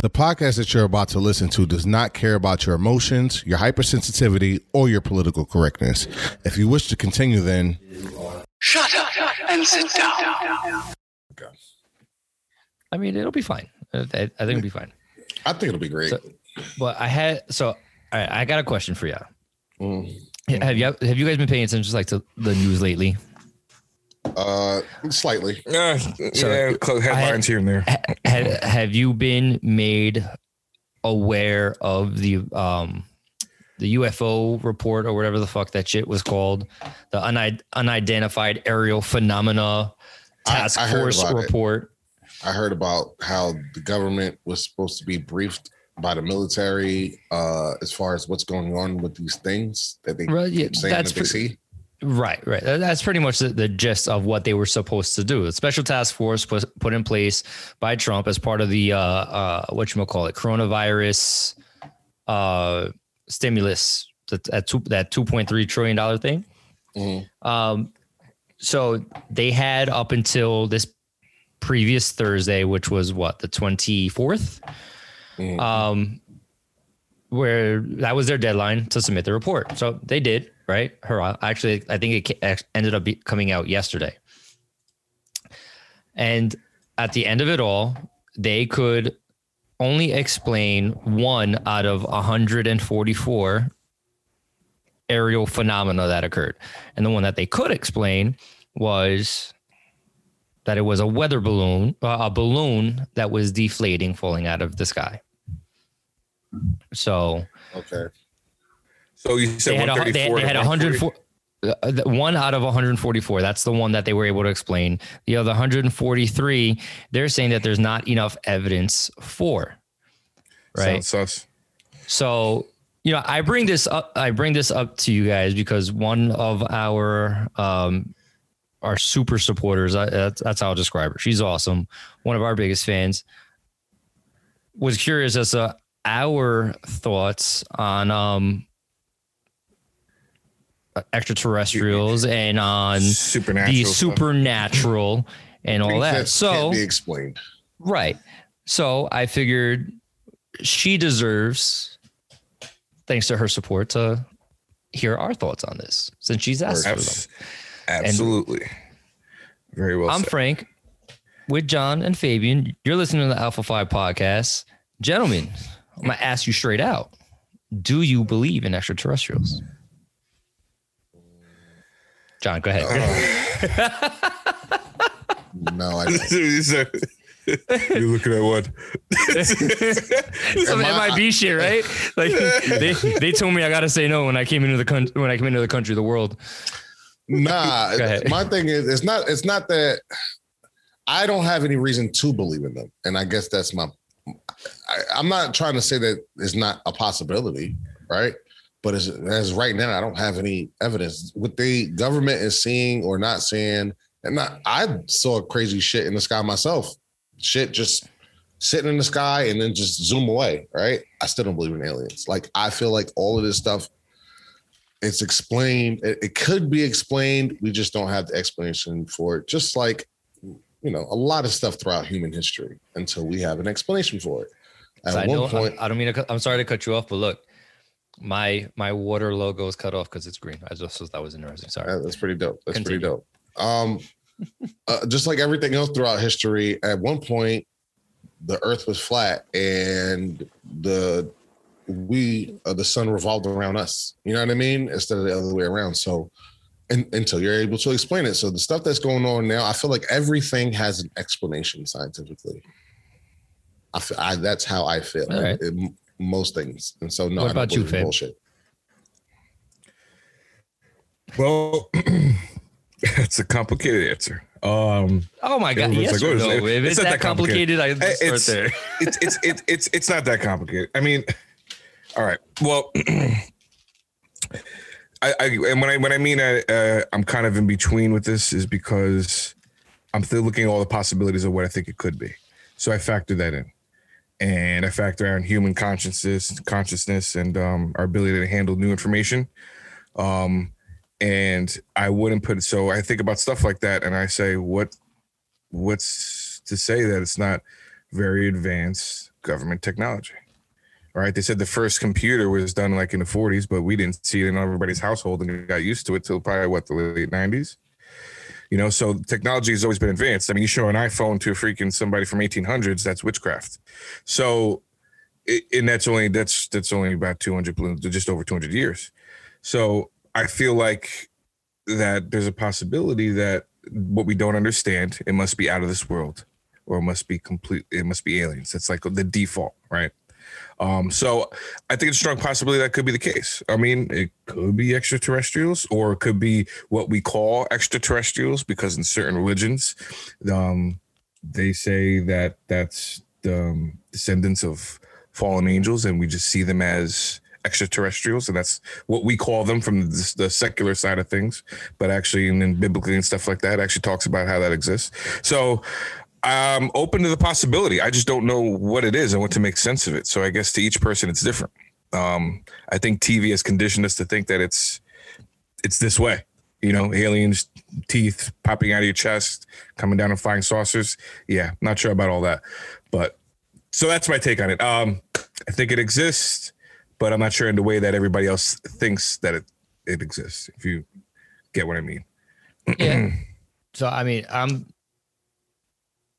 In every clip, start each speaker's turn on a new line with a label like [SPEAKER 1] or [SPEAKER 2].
[SPEAKER 1] The podcast that you're about to listen to does not care about your emotions, your hypersensitivity, or your political correctness. If you wish to continue, then
[SPEAKER 2] Shut up and sit down.
[SPEAKER 3] I mean, it'll be fine. I, I think it'll be fine.
[SPEAKER 1] I think it'll be great.
[SPEAKER 3] So- But I had so I, I got a question for you.
[SPEAKER 1] Mm.
[SPEAKER 3] Have you have you guys been paying attention just like to the news lately?
[SPEAKER 1] Uh, slightly.
[SPEAKER 4] Uh,
[SPEAKER 3] So,
[SPEAKER 4] yeah, close headlines here and there.
[SPEAKER 3] Ha- ha- have you been made aware of the um the UFO report or whatever the fuck that shit was called, the unid- unidentified aerial phenomena
[SPEAKER 1] I-
[SPEAKER 3] task
[SPEAKER 1] I heard
[SPEAKER 3] force
[SPEAKER 1] about it.
[SPEAKER 3] report?
[SPEAKER 1] I heard about how the government was supposed to be briefed by the military uh, as far as what's going on with these things that they
[SPEAKER 3] Right, yeah,
[SPEAKER 1] keep saying
[SPEAKER 3] that's
[SPEAKER 1] that they
[SPEAKER 3] pre-
[SPEAKER 1] see.
[SPEAKER 3] Right, right. That's pretty much the, the gist of what they were supposed to do. The special task force was put in place by Trump as part of the uh, uh, what you call it, coronavirus uh, stimulus. That that two that two point three trillion dollar thing.
[SPEAKER 1] Mhm.
[SPEAKER 3] Um, so they had up until this previous Thursday, which was what the twenty fourth,
[SPEAKER 1] Mhm.
[SPEAKER 3] um, where that was their deadline to submit the report. So they did, right? Hurrah! Actually, I think it ended up coming out yesterday. And at the end of it all, they could only explain one out of 144 aerial phenomena that occurred. And the one that they could explain was that it was a weather balloon, uh, a balloon that was deflating, falling out of the sky. So
[SPEAKER 1] Okay.
[SPEAKER 4] So you said
[SPEAKER 3] they had, a, they, they had 104 uh, one out of 144 that's the one that they were able to explain. The other 143 they're saying that there's not enough evidence for right?
[SPEAKER 4] Sounds sus.
[SPEAKER 3] so you know i bring this up i bring this up to you guys because one of our um our super supporters that's, that's how i'll describe her. She's awesome. One of our biggest fans. Was curious as to our thoughts on um extraterrestrials and on
[SPEAKER 4] Supernatural.
[SPEAKER 3] the
[SPEAKER 4] stuff.
[SPEAKER 3] supernatural and all that
[SPEAKER 1] can't
[SPEAKER 3] so
[SPEAKER 1] be explained.
[SPEAKER 3] Right. So I figured she deserves, thanks to her support, to hear our thoughts on this since she's asked for them.
[SPEAKER 4] Abs- absolutely. Very well
[SPEAKER 3] I'm
[SPEAKER 4] said.
[SPEAKER 3] Frank with John and Fabian. You're listening to the Alpha 5 podcast. Gentlemen, I'm going to ask you straight out Do you believe in extraterrestrials? John, go ahead.
[SPEAKER 1] Uh, no, I don't.
[SPEAKER 4] You're looking at what?
[SPEAKER 3] Some MIB shit, right? Like they, they told me I gotta say no when I came into the country when I came into the country, the world.
[SPEAKER 1] Nah, my thing is, it's not. It's not that I don't have any reason to believe in them, and I guess that's my. I, I'm not trying to say that it's not a possibility, right? But as, as right now, I don't have any evidence. What the government is seeing or not seeing, and not, I saw crazy shit in the sky myself. Shit just sitting in the sky and then just zoom away, right? I still don't believe in aliens. Like I feel like all of this stuff it's explained it, it could be explained we just don't have the explanation for it just like you know a lot of stuff throughout human history until we have an explanation for it at
[SPEAKER 3] Side
[SPEAKER 1] one
[SPEAKER 3] note,
[SPEAKER 1] point
[SPEAKER 3] I, I don't mean to. I'm sorry to cut you off, but look, my my water logo is cut off because it's green. I just thought that was interesting. Sorry.
[SPEAKER 1] that's pretty dope that's
[SPEAKER 3] Continue.
[SPEAKER 1] pretty dope um uh, just like everything else throughout history at one point the earth was flat and the we uh, the sun revolved around us you know what i mean instead of the other way around so and, until you're able to explain it so the stuff that's going on now i feel like everything has an explanation scientifically i feel I, that's how i feel
[SPEAKER 3] right.
[SPEAKER 1] It- m- most things and so no
[SPEAKER 3] What about you, Fab?
[SPEAKER 1] bullshit
[SPEAKER 4] Well, it's a complicated answer. Um,
[SPEAKER 3] Oh my god! Yes
[SPEAKER 4] like, "Oh,
[SPEAKER 3] no?
[SPEAKER 4] it's-
[SPEAKER 3] If
[SPEAKER 4] it's
[SPEAKER 3] it's
[SPEAKER 4] not
[SPEAKER 3] that
[SPEAKER 4] complicated."
[SPEAKER 3] complicated, I
[SPEAKER 4] It's-
[SPEAKER 3] there.
[SPEAKER 4] it's it's it's it's it's not that complicated. I mean, all right. Well, I, I and when I when I mean I, uh, I'm kind of in between with this is because I'm still looking at all the possibilities of what I think it could be. So I factor that in, and I factor in human consciousness, consciousness, and um, our ability to handle new information. Um, and I wouldn't put it. So I think about stuff like that, and I say, what, what's to say that it's not very advanced government technology. All right. They said the first computer was done like in the 40s, but we didn't see it in everybody's household and we got used to it till probably what the late 90s. You know, so technology has always been advanced. I mean, you show an iPhone to a freaking somebody from 1800s, that's witchcraft. So, and that's only that's that's only about 200, just over 200 years. So I feel like that there's a possibility that what we don't understand, it must be out of this world, or it must be complete. It must be aliens. It's like the default, right? Um, so I think it's a strong possibility that could be the case. I mean, it could be extraterrestrials, or it could be what we call extraterrestrials, because in certain religions, um, they say that that's the um, descendants of fallen angels, and we just see them as extraterrestrials, and that's what we call them from the, the secular side of things. But actually, and then biblically and stuff like that, actually talks about how that exists. So I'm open to the possibility. I just don't know what it is and what to make sense of it. So I guess to each person, it's different. Um, I think TV has conditioned us to think that it's it's this way. You know, aliens, teeth popping out of your chest, coming down and flying saucers. Yeah, not sure about all that, but so that's my take on it. Um, I think it exists but I'm not sure in the way that everybody else thinks that it it exists. If you get what I mean.
[SPEAKER 3] yeah. So I mean, I'm.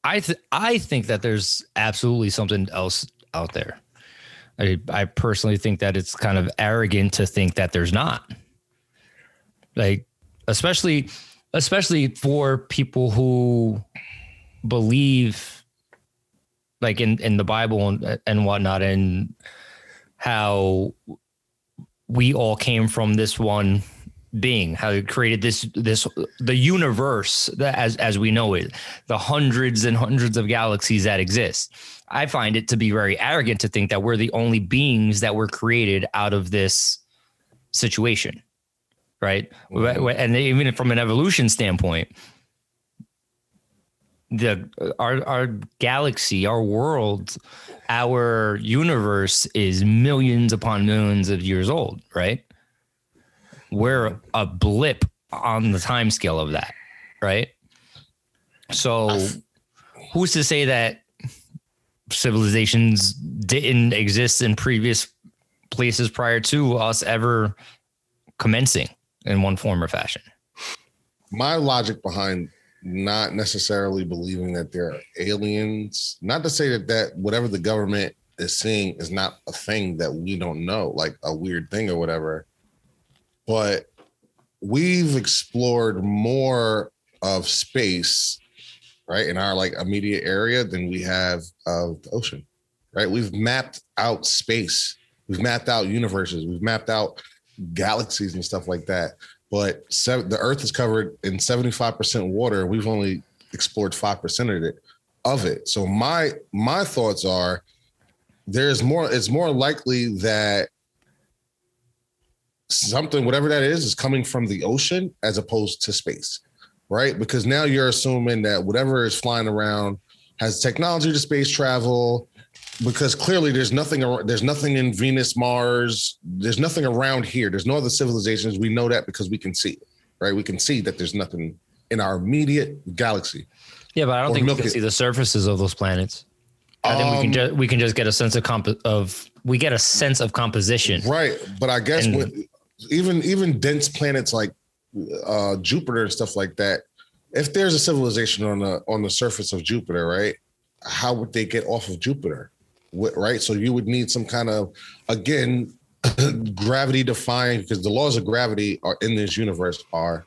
[SPEAKER 3] I th- I think that there's absolutely something else out there. I I personally think that it's kind of arrogant to think that there's not. Like, especially especially for people who believe like in in the Bible and and whatnot and how we all came from this one being how it created this this the universe that as as we know it the hundreds and hundreds of galaxies that exist i find it to be very arrogant to think that we're the only beings that were created out of this situation right mm-hmm. and even from an evolution standpoint the our our galaxy, our world, our universe is millions upon millions of years old, right? We're a blip on the time scale of that, right? So who's to say that civilizations didn't exist in previous places prior to us ever commencing in one form or fashion?
[SPEAKER 1] My logic behind not necessarily believing that there are aliens. Not to say that that whatever the government is seeing is not a thing that we don't know, like a weird thing or whatever. But we've explored more of space, right, in our like immediate area than we have of the ocean, right? We've mapped out space, we've mapped out universes, we've mapped out galaxies and stuff like that but the Earth is covered in 75% water. We've only explored 5% of it of it. So my my thoughts are there's more it's more likely that something whatever that is is coming from the ocean as opposed to space right because now you're assuming that whatever is flying around has technology to space travel because clearly there's nothing there's nothing in Venus, Mars. There's nothing around here. There's no other civilizations. We know that because we can see it, right? We can see that there's nothing in our immediate galaxy.
[SPEAKER 3] Yeah, but I don't think we can see the surfaces of those planets. I think um, we can um, just we can just get a sense of comp of we get a sense of composition.
[SPEAKER 1] Right, but I guess and, when, even even dense planets like uh, Jupiter and stuff like that, if there's a civilization on the on the surface of Jupiter, right? How would they get off of Jupiter? right? So you would need some kind of, again, gravity defined because the laws of gravity are in this universe are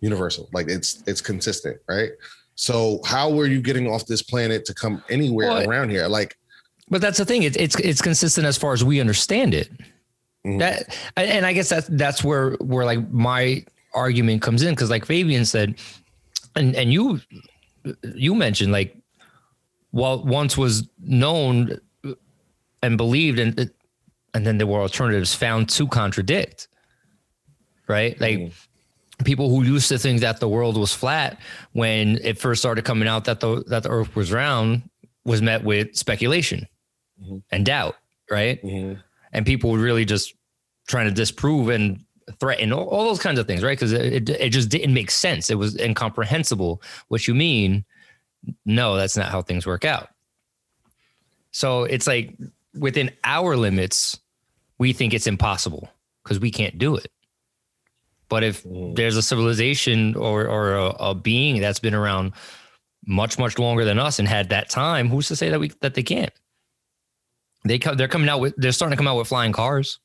[SPEAKER 1] universal. Like it's it's consistent, right? So how were you getting off this planet to come anywhere well, around here? Like,
[SPEAKER 3] but that's the thing. It's it's it's consistent as far as we understand it. Mm-hmm. That and I guess that's that's where where like my argument comes in because like Fabian said, and and you you mentioned like what once was known and believed and and then there were alternatives found to contradict right like mm. people who used to think that the world was flat when it first started coming out that the that the earth was round was met with speculation mm-hmm. and doubt right mm-hmm. and people were really just trying to disprove and threaten all, all those kinds of things right because it, it, just didn't make sense it was incomprehensible what you mean no, that's not how things work out. So it's like within our limits, we think it's impossible because we can't do it. But if
[SPEAKER 1] Mm.
[SPEAKER 3] there's a civilization or or a, a being that's been around much much longer than us and had that time, who's to say that we that they can't? They come, they're coming out with they're starting to come out with flying cars.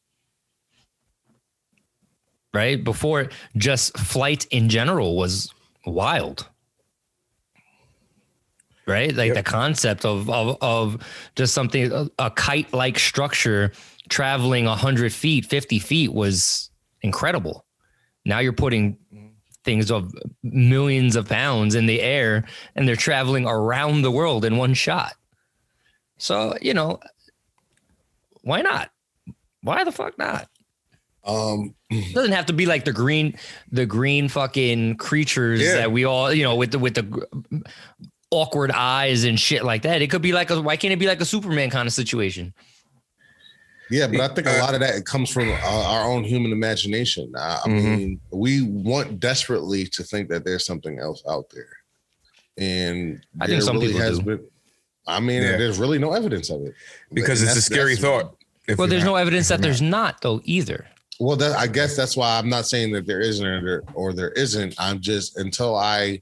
[SPEAKER 3] Right? Before just flight in general was wild. Right? Like
[SPEAKER 4] Yep.
[SPEAKER 3] the concept of of of just something a, a kite-like structure traveling 100 feet, 50 feet was incredible. Now you're putting things of millions of pounds in the air and they're traveling around the world in one shot. So, you know, why not? Why the fuck not?
[SPEAKER 1] Um,
[SPEAKER 3] It doesn't have to be like the green, the green fucking creatures
[SPEAKER 4] Yeah.
[SPEAKER 3] that we all, you know, with the with the awkward eyes and shit like that. It could be like a why can't it be like a Superman kind of situation?
[SPEAKER 1] yeah, but I think a lot of that comes from uh, our own human imagination. I, I
[SPEAKER 4] Mhm.
[SPEAKER 1] mean, we want desperately to think that there's something else out there, and
[SPEAKER 3] I think
[SPEAKER 1] there
[SPEAKER 3] some people do.
[SPEAKER 1] been. I mean,
[SPEAKER 4] Yeah.
[SPEAKER 1] there's really no evidence of it
[SPEAKER 4] because
[SPEAKER 1] And
[SPEAKER 4] it's a scary thought. if
[SPEAKER 3] Well, there's
[SPEAKER 4] not-
[SPEAKER 3] no evidence that
[SPEAKER 4] if
[SPEAKER 3] there's not though either.
[SPEAKER 1] Well, that, I guess that's why I'm not saying that there isn't or there, or there isn't. I'm just until I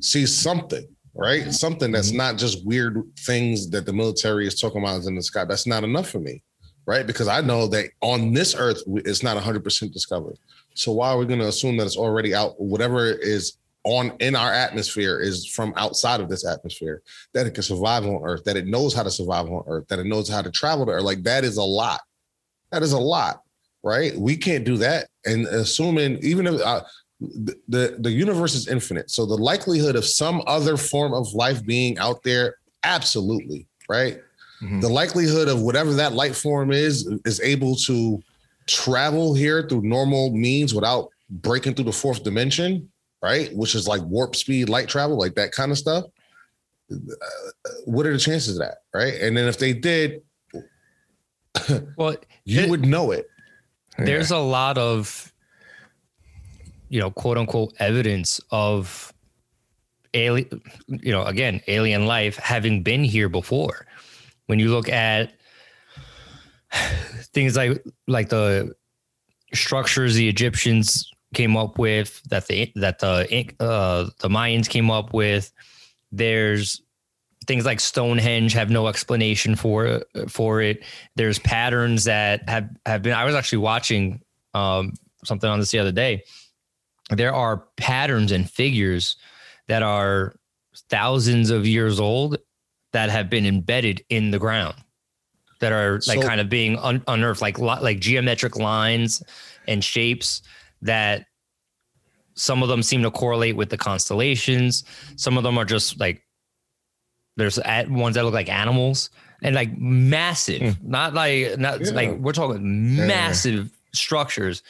[SPEAKER 1] see something, right? Something that's
[SPEAKER 3] Mm-hmm.
[SPEAKER 1] not just weird things that the military is talking about in the sky. That's not enough for me, right? Because I know that on this earth it's not 100% discovered. So why are we going to assume that it's already out? Whatever is on in our atmosphere is from outside of this atmosphere. That it can survive on Earth. That it knows how to survive on Earth. That it knows how to travel to Earth. Like that is a lot. That is a lot right? We can't do that. And assuming even if uh, the, the the universe is infinite, so the likelihood of some other form of life being out there, absolutely, right?
[SPEAKER 4] Mhm.
[SPEAKER 1] The likelihood of whatever that light form is is able to travel here through normal means without breaking through the fourth dimension, right? Which is like warp speed light travel, like that kind of stuff. Uh, what are the chances of that, right? And then if they did,
[SPEAKER 3] Well,
[SPEAKER 1] you
[SPEAKER 3] It-
[SPEAKER 1] would know it.
[SPEAKER 3] There's a lot of you know quote unquote evidence of alien you know again alien life having been here before. When you look at things like like the structures the egyptians came up with that the that the uh the mayans came up with there's things like stonehenge have no explanation for for it. There's patterns that have have been i was actually watching um something on this the other day. There are patterns and figures that are thousands of years old that have been embedded in the ground that are like
[SPEAKER 1] So-
[SPEAKER 3] kind of being un- unearthed like like geometric lines and shapes that some of them seem to correlate with the constellations. Some of them are just like there's at ones that look like animals and like massive not like not
[SPEAKER 1] Yeah.
[SPEAKER 3] like we're talking massive structures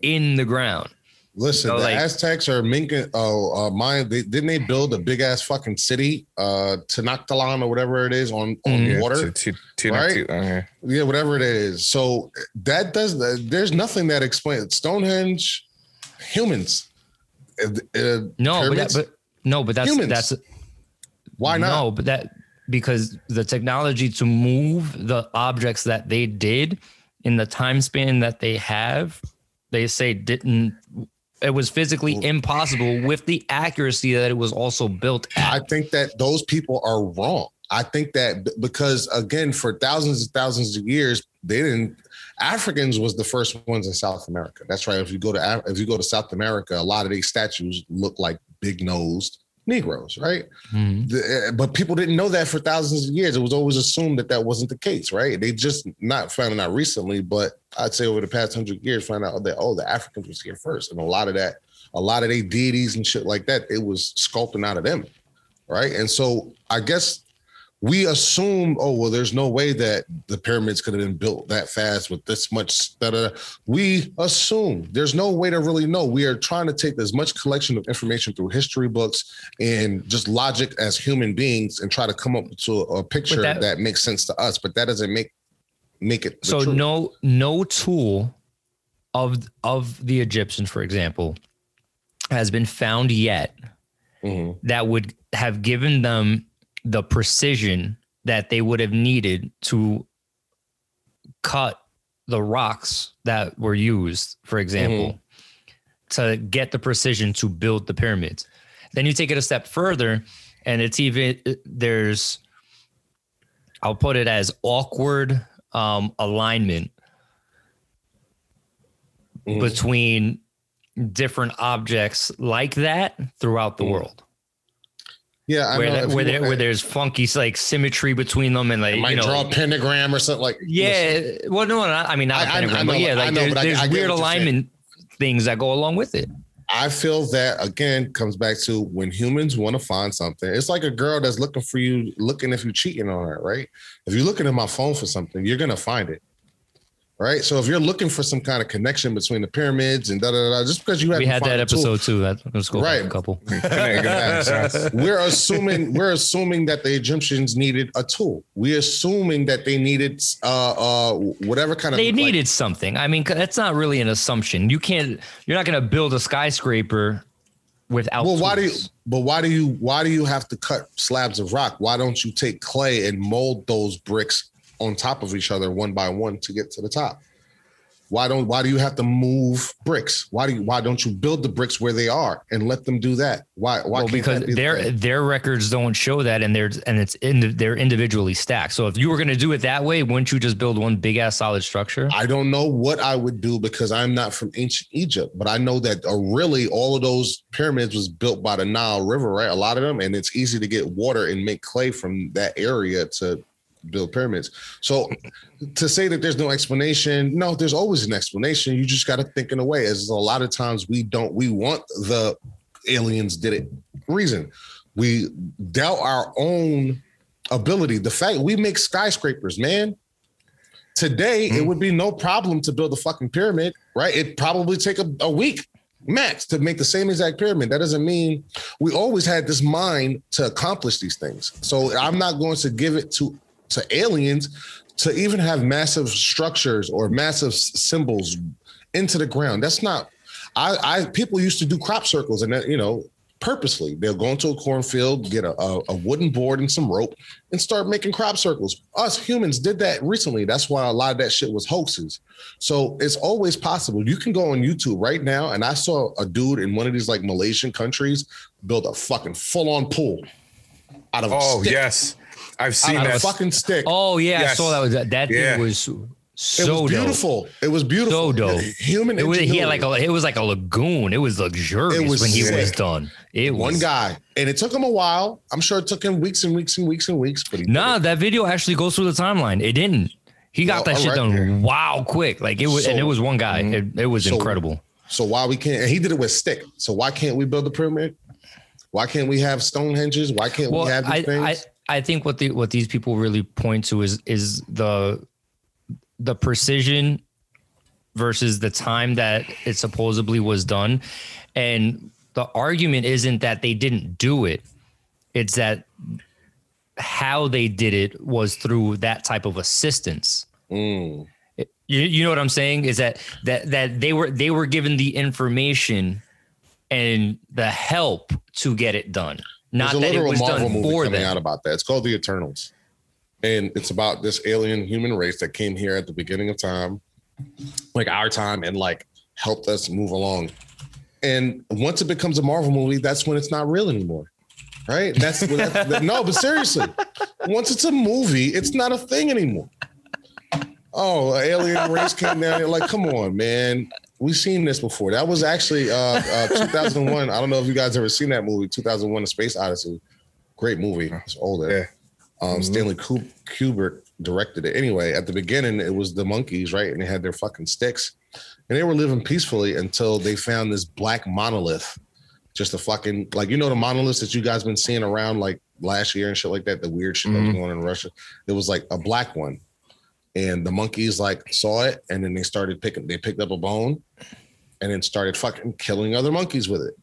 [SPEAKER 3] in the ground
[SPEAKER 1] Listen,
[SPEAKER 3] So,
[SPEAKER 1] the
[SPEAKER 3] like-
[SPEAKER 1] Aztecs are Minka. Oh, uh, mine. They, didn't they build a big ass fucking city, uh, Tenochtitlan or whatever it is on on
[SPEAKER 3] Mhm.
[SPEAKER 4] Yeah,
[SPEAKER 1] water?
[SPEAKER 4] to- to- to-
[SPEAKER 1] right?
[SPEAKER 4] to- okay.
[SPEAKER 1] yeah, whatever it is. So that does. There's nothing that explains Stonehenge. Humans. Uh, uh,
[SPEAKER 3] no but, that, but no but that's
[SPEAKER 1] Humans.
[SPEAKER 3] that's
[SPEAKER 1] why not?
[SPEAKER 3] no but that because the technology to move the objects that they did in the time span that they have they say didn't it was physically impossible with the accuracy that it was also built at.
[SPEAKER 1] I think that those people are wrong. I think that because again, for thousands and thousands of years, they didn't. Africans was the first ones in South America. That's right. If you go to if you go to South America, a lot of these statues look like big nosed Negroes, right?
[SPEAKER 3] Mhm.
[SPEAKER 1] The- uh, but people didn't know that for thousands of years. It was always assumed that that wasn't the case, right? They just not found out recently, but I'd say over the past hundred years, found out that oh, the Africans was here first, and a lot of that, a lot of their deities and shit like that, it was sculpting out of them, right? And so I guess we assume, oh well, there's no way that the pyramids could have been built that fast with this much. Da. We assume there's no way to really know. We are trying to take as much collection of information through history books and just logic as human beings and try to come up to a picture
[SPEAKER 3] that-
[SPEAKER 1] that, makes sense to us. But that doesn't make make it
[SPEAKER 3] so
[SPEAKER 1] truth.
[SPEAKER 3] no no tool of of the egyptians for example has been found yet
[SPEAKER 1] Mhm.
[SPEAKER 3] that would have given them the precision that they would have needed to cut the rocks that were used, for example, to get the precision to build the pyramids. Then you take it a step further, and it's even there's I'll put it as awkward um, alignment
[SPEAKER 1] Mhm.
[SPEAKER 3] between different objects like that throughout the
[SPEAKER 1] Mhm.
[SPEAKER 3] world.
[SPEAKER 1] Yeah, I
[SPEAKER 3] where
[SPEAKER 1] know.
[SPEAKER 3] that- where,
[SPEAKER 1] you
[SPEAKER 3] there, where there's funky like symmetry between them and like
[SPEAKER 1] might
[SPEAKER 3] you know
[SPEAKER 1] draw a pentagram or something like.
[SPEAKER 3] yeah well no not, I mean not a
[SPEAKER 1] I- I- I
[SPEAKER 3] pentagram
[SPEAKER 1] know,
[SPEAKER 3] but yeah
[SPEAKER 1] I
[SPEAKER 3] like
[SPEAKER 1] know,
[SPEAKER 3] there's,
[SPEAKER 1] but I-
[SPEAKER 3] there's
[SPEAKER 1] I get
[SPEAKER 3] weird
[SPEAKER 1] what you're saying.
[SPEAKER 3] alignment things that go along with it.
[SPEAKER 1] I feel that again comes back to when humans want to find something. It's like a girl that's looking for you, looking if you're cheating on her, right? If you're looking at my phone for something, you're gonna find it, right? So if you're looking for some kind of connection between the pyramids and da da da, just because you have
[SPEAKER 3] We had that episode too. That let's go
[SPEAKER 1] Right.
[SPEAKER 3] a couple.
[SPEAKER 1] we're assuming we're assuming that the Egyptians needed a tool. We're assuming that they needed uh uh whatever kind of
[SPEAKER 3] They
[SPEAKER 1] like-
[SPEAKER 3] needed something. I mean, that's not really an assumption. You can't. You're not going to build a skyscraper without.
[SPEAKER 1] Well, why do you? But why do you? Why do you have to cut slabs of rock? Why don't you take clay and mold those bricks on top of each other one by one to get to the top? Why don't? Why do you have to move bricks? Why do you? Why don't you build the bricks where they are and let them do that? Why? Why?
[SPEAKER 3] Well, because
[SPEAKER 1] be
[SPEAKER 3] their
[SPEAKER 1] thing?
[SPEAKER 3] their records don't show that, and they're and it's in they're individually stacked. So if you were going to do it that way, wouldn't you just build one big ass solid structure?
[SPEAKER 1] I don't know what I would do because I'm not from ancient Egypt, but I know that uh, really all of those pyramids was built by the Nile River, right? A lot of them, and it's easy to get water and make clay from that area to build pyramids. So to say that there's no explanation, no, there's always an explanation. You just got to think in a way. As a lot of times we don't, we want the aliens did it reason. We doubt our own ability. The fact we make skyscrapers, man. Today, it mm. would be no problem to build a fucking pyramid, right? It'd probably take a, a week max to make the same exact pyramid. That doesn't mean we always had this mind to accomplish these things. So I'm not going to give it to to aliens to even have massive structures or massive symbols into the ground. That's not. I, I people used to do crop circles and that you know purposely they'll go into a cornfield, get a, a, a wooden board and some rope, and start making crop circles. Us humans did that recently. That's why a lot of that shit was hoaxes. So it's always possible. You can go on YouTube right now, and I saw a dude in one of these like Malaysian countries build a fucking full on pool out of a
[SPEAKER 4] Oh yes, I've seen
[SPEAKER 1] of a
[SPEAKER 4] that.
[SPEAKER 1] fucking stick.
[SPEAKER 3] Oh yeah, I saw that. Was, that that
[SPEAKER 4] Yeah.
[SPEAKER 3] thing was
[SPEAKER 1] it
[SPEAKER 3] so
[SPEAKER 1] was
[SPEAKER 3] dope.
[SPEAKER 1] beautiful. It was beautiful.
[SPEAKER 3] So dope.
[SPEAKER 1] Human.
[SPEAKER 3] It was he had like a it was like a lagoon. It was luxurious
[SPEAKER 1] It was
[SPEAKER 3] when he was done. It was
[SPEAKER 1] one
[SPEAKER 3] was
[SPEAKER 1] guy, and it took him a while. I'm sure it took him weeks and weeks and weeks and weeks, but he
[SPEAKER 3] Nah, that video actually goes through the timeline. It didn't. He got
[SPEAKER 1] Well,
[SPEAKER 3] that shit
[SPEAKER 1] all right.
[SPEAKER 3] done wow quick. Like it was, and it was one guy.
[SPEAKER 4] Mhm.
[SPEAKER 3] It, it was
[SPEAKER 1] So-
[SPEAKER 3] incredible.
[SPEAKER 1] So why we can't? And he did it with stick. So why can't we build a pyramid? Why can't we have Stonehenges? Why can't
[SPEAKER 3] Well,
[SPEAKER 1] we have these
[SPEAKER 3] I,
[SPEAKER 1] things?
[SPEAKER 3] I I think what the what these people really point to is is the the precision versus the time that it supposedly was done, and the argument isn't that they didn't do it; it's that how they did it was through that type of assistance.
[SPEAKER 1] Mm.
[SPEAKER 3] You, you know what I'm saying? Is that that that they were they were given the information and the help to get it done, not
[SPEAKER 1] There's a
[SPEAKER 3] that it
[SPEAKER 1] literal
[SPEAKER 3] was
[SPEAKER 1] Marvel
[SPEAKER 3] done
[SPEAKER 1] movie coming
[SPEAKER 3] them.
[SPEAKER 1] out about that. It's called The Eternals, and it's about this alien human race that came here at the beginning of time, like our time, and like helped us move along. And once it becomes a Marvel movie, that's when it's not real anymore, right? That's, that's no, but seriously, once it's a movie, it's not a thing anymore. Oh, an alien race came down here. Like, come on, man. We've seen this before. That was actually uh, uh 2001. I don't know if you guys ever seen that movie, 2001: A Space Odyssey. Great movie. It's older.
[SPEAKER 4] Yeah.
[SPEAKER 1] Um,
[SPEAKER 4] Mhm.
[SPEAKER 1] Stanley Kubrick directed it. Anyway, at the beginning, it was the monkeys, right? And they had their fucking sticks, and they were living peacefully until they found this black monolith. Just a fucking like you know the monoliths that you guys been seeing around like last year and shit like that. The weird shit that was
[SPEAKER 4] Mhm.
[SPEAKER 1] going on in Russia. It was like a black one, and the monkeys like saw it, and then they started picking. They picked up a bone, and then started fucking killing other monkeys with it.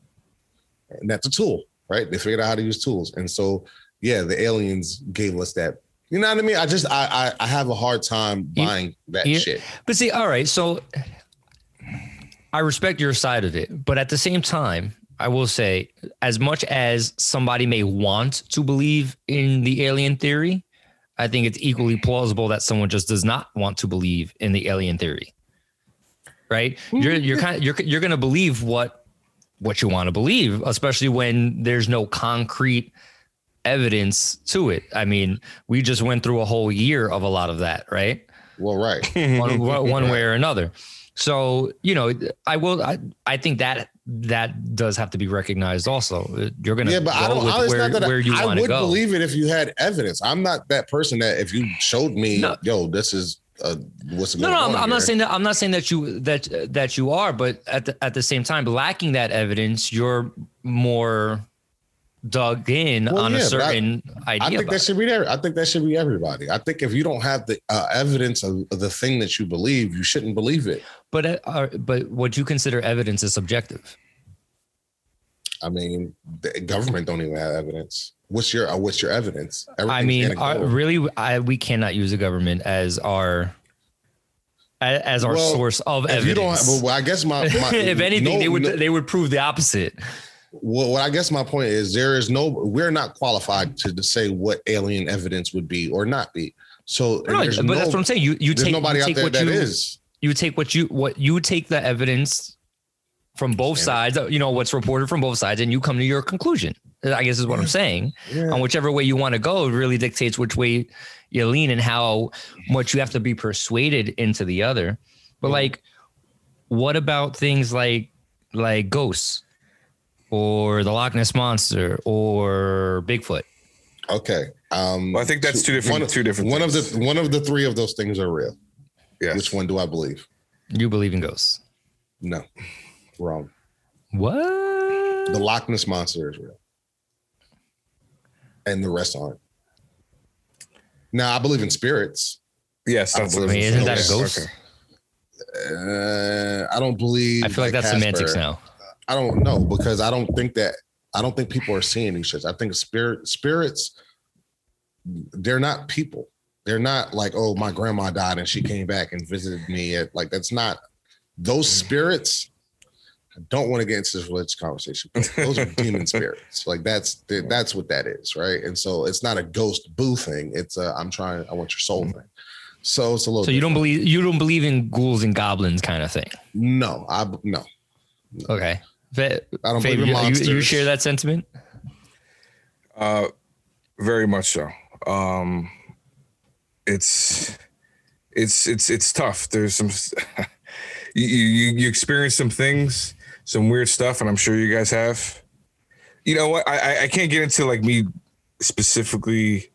[SPEAKER 1] And that's a tool, right? They figured out how to use tools, and so yeah, the aliens gave us that. You know what I mean? I just I I, I have a hard time
[SPEAKER 3] You-
[SPEAKER 1] buying that
[SPEAKER 3] you-
[SPEAKER 1] shit.
[SPEAKER 3] But see, all right, so I respect your side of it, but at the same time, I will say, as much as somebody may want to believe in the alien theory, I think it's equally plausible that someone just does not want to believe in the alien theory. Right? Mm-hmm. You're you're kind of you're you're going to believe what what you want to believe, especially when there's no concrete evidence to it. I mean, we just went through a whole year of a lot of that, right?
[SPEAKER 1] Well, right.
[SPEAKER 3] one, one way or another. So, you know, I will, I, I think that that does have to be recognized also. You're going to
[SPEAKER 1] Yeah, but I don't. I,
[SPEAKER 3] where,
[SPEAKER 1] not that
[SPEAKER 3] where you
[SPEAKER 1] I, I
[SPEAKER 3] want to
[SPEAKER 1] would
[SPEAKER 3] go.
[SPEAKER 1] believe it if you had evidence. I'm not that person that if you showed me,
[SPEAKER 3] No.
[SPEAKER 1] yo, this is uh, what's
[SPEAKER 3] no,
[SPEAKER 1] going
[SPEAKER 3] no,
[SPEAKER 1] on
[SPEAKER 3] I'm, I'm not saying that. I'm not saying that you that that you are, but at the at the same time, lacking that evidence, you're more dug in
[SPEAKER 1] Well,
[SPEAKER 3] on
[SPEAKER 1] yeah,
[SPEAKER 3] a
[SPEAKER 1] certain I-
[SPEAKER 3] certain
[SPEAKER 1] I think that
[SPEAKER 3] it.
[SPEAKER 1] should be there. I think that should be everybody. I think if you don't have the uh, evidence of, the thing that you believe, you shouldn't believe it.
[SPEAKER 3] But uh, but what you consider evidence is subjective.
[SPEAKER 1] I mean, the government don't even have evidence. What's your uh, what's your evidence?
[SPEAKER 3] I mean, really, I, we cannot use the government as our as our
[SPEAKER 1] Well,
[SPEAKER 3] source of
[SPEAKER 1] if
[SPEAKER 3] evidence.
[SPEAKER 1] you don't, have, well, I guess my, my
[SPEAKER 3] if anything,
[SPEAKER 1] no-
[SPEAKER 3] they would
[SPEAKER 1] no-
[SPEAKER 3] they would prove the opposite.
[SPEAKER 1] Well, what I guess my point is there is no we're not qualified to, to say what alien evidence would be or not be. So
[SPEAKER 3] No, but
[SPEAKER 1] no,
[SPEAKER 3] that's what I'm saying. You you take,
[SPEAKER 1] nobody
[SPEAKER 3] you
[SPEAKER 1] out there
[SPEAKER 3] what
[SPEAKER 1] that
[SPEAKER 3] you
[SPEAKER 1] is.
[SPEAKER 3] you take what you what you take the evidence from both sides. Uh, you know what's reported from both sides, and you come to your conclusion. I guess is what I'm saying.
[SPEAKER 1] Yeah.
[SPEAKER 3] On whichever way you want to go, it really dictates which way you lean and how much you have to be persuaded into the other. But like, what about things like like ghosts or the Loch Ness monster or Bigfoot?
[SPEAKER 1] Okay. Um,
[SPEAKER 4] Well, I think that's two different-
[SPEAKER 1] One,
[SPEAKER 4] two different
[SPEAKER 1] One of the one of the three of those things are real.
[SPEAKER 4] Yes.
[SPEAKER 1] Which one do I believe?
[SPEAKER 3] You believe in ghosts?
[SPEAKER 1] No, wrong.
[SPEAKER 3] What?
[SPEAKER 1] The Loch Ness monster is real, and the rest aren't. Now I believe in spirits.
[SPEAKER 4] Yes, that's
[SPEAKER 1] I
[SPEAKER 3] I
[SPEAKER 1] believe
[SPEAKER 3] mean,
[SPEAKER 1] in
[SPEAKER 3] isn't that a
[SPEAKER 1] spirits.
[SPEAKER 3] ghost?
[SPEAKER 1] Uh, I don't believe.
[SPEAKER 3] I feel like that's
[SPEAKER 1] Casper.
[SPEAKER 3] semantics now.
[SPEAKER 1] I don't know because I don't think that I don't think people are seeing these shits. I think spirit spirits, they're not people. They're not like, oh, my grandma died and she came back and visited me. At like that's not those mm. spirits. I don't want to get into this religious conversation. But those are demon spirits. Like that's that's what that is, right? And so it's not a ghost boo thing. It's a I'm trying. I want your soul mm. thing. So it's a little.
[SPEAKER 3] So you don't believe you don't believe in ghouls and goblins kind of thing.
[SPEAKER 1] No, I no.
[SPEAKER 3] Okay. Fa-
[SPEAKER 1] I don't
[SPEAKER 3] Fabe,
[SPEAKER 1] believe in
[SPEAKER 3] you- you,
[SPEAKER 1] monsters.
[SPEAKER 3] you share that sentiment?
[SPEAKER 4] Uh, very much so. Um, it's it's it's it's tough. There's some you you you experience some things, some weird stuff, and I'm sure you guys have. You know what? I- I can't get into like me specifically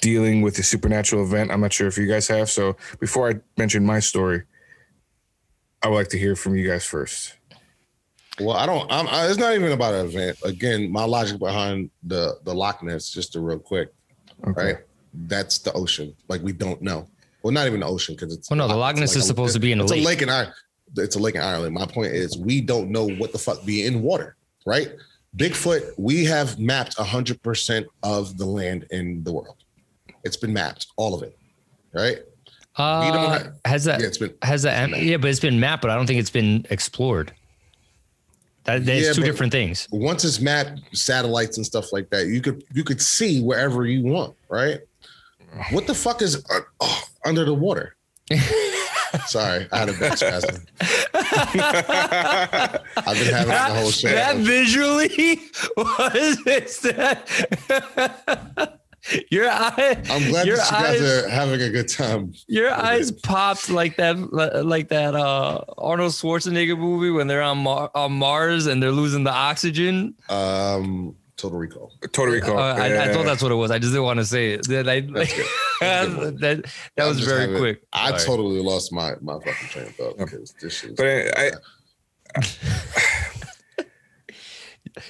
[SPEAKER 4] dealing with a supernatural event. I'm not sure if you guys have. So before I mention my story, I would like to hear from you guys first.
[SPEAKER 1] Well, I don't. I'm, I, it's not even about an event. Again, my logic behind the the Loch Ness, just to real quick,
[SPEAKER 4] Okay.
[SPEAKER 1] right? That's the ocean. Like we don't know. Well, not even the ocean because it's.
[SPEAKER 3] Well, no, the Loch Ness
[SPEAKER 1] like
[SPEAKER 3] is
[SPEAKER 1] a-
[SPEAKER 3] supposed to be in a
[SPEAKER 1] It's
[SPEAKER 3] lake.
[SPEAKER 1] a lake in Ireland. It's a lake in Ireland. My point is, we don't know what the fuck be in water, right? Bigfoot. We have mapped hundred percent of the land in the world. It's been mapped, all of it, right?
[SPEAKER 3] Uh,
[SPEAKER 1] have-
[SPEAKER 3] has that
[SPEAKER 1] Yeah, it's been.
[SPEAKER 3] has that yeah, but it's been mapped, but I don't think it's been explored. That there's
[SPEAKER 1] Yeah,
[SPEAKER 3] two different things.
[SPEAKER 1] once it's mapped satellites and stuff like that you could you could see wherever you want right? What the fuck is uh, oh, under the water? Sorry i had a bad spasm. I've been having it the whole show
[SPEAKER 3] That visually was it's that your eye
[SPEAKER 1] i'm glad
[SPEAKER 3] your
[SPEAKER 1] that you
[SPEAKER 3] eyes
[SPEAKER 1] guys are having a good time
[SPEAKER 3] your eyes popped like that like that uh Arnold Schwarzenegger movie when they're on Mar- on Mars and they're losing the oxygen.
[SPEAKER 1] um total recall
[SPEAKER 4] Total recall.
[SPEAKER 3] Uh, I, I thought that's what it was. I just didn't want to say it. That I,
[SPEAKER 1] That's good. That's a good
[SPEAKER 3] that that
[SPEAKER 1] I'm
[SPEAKER 3] was very
[SPEAKER 1] having-
[SPEAKER 3] quick.
[SPEAKER 1] i
[SPEAKER 3] Sorry.
[SPEAKER 1] totally lost my my fucking train of thought because this shit
[SPEAKER 4] But I, I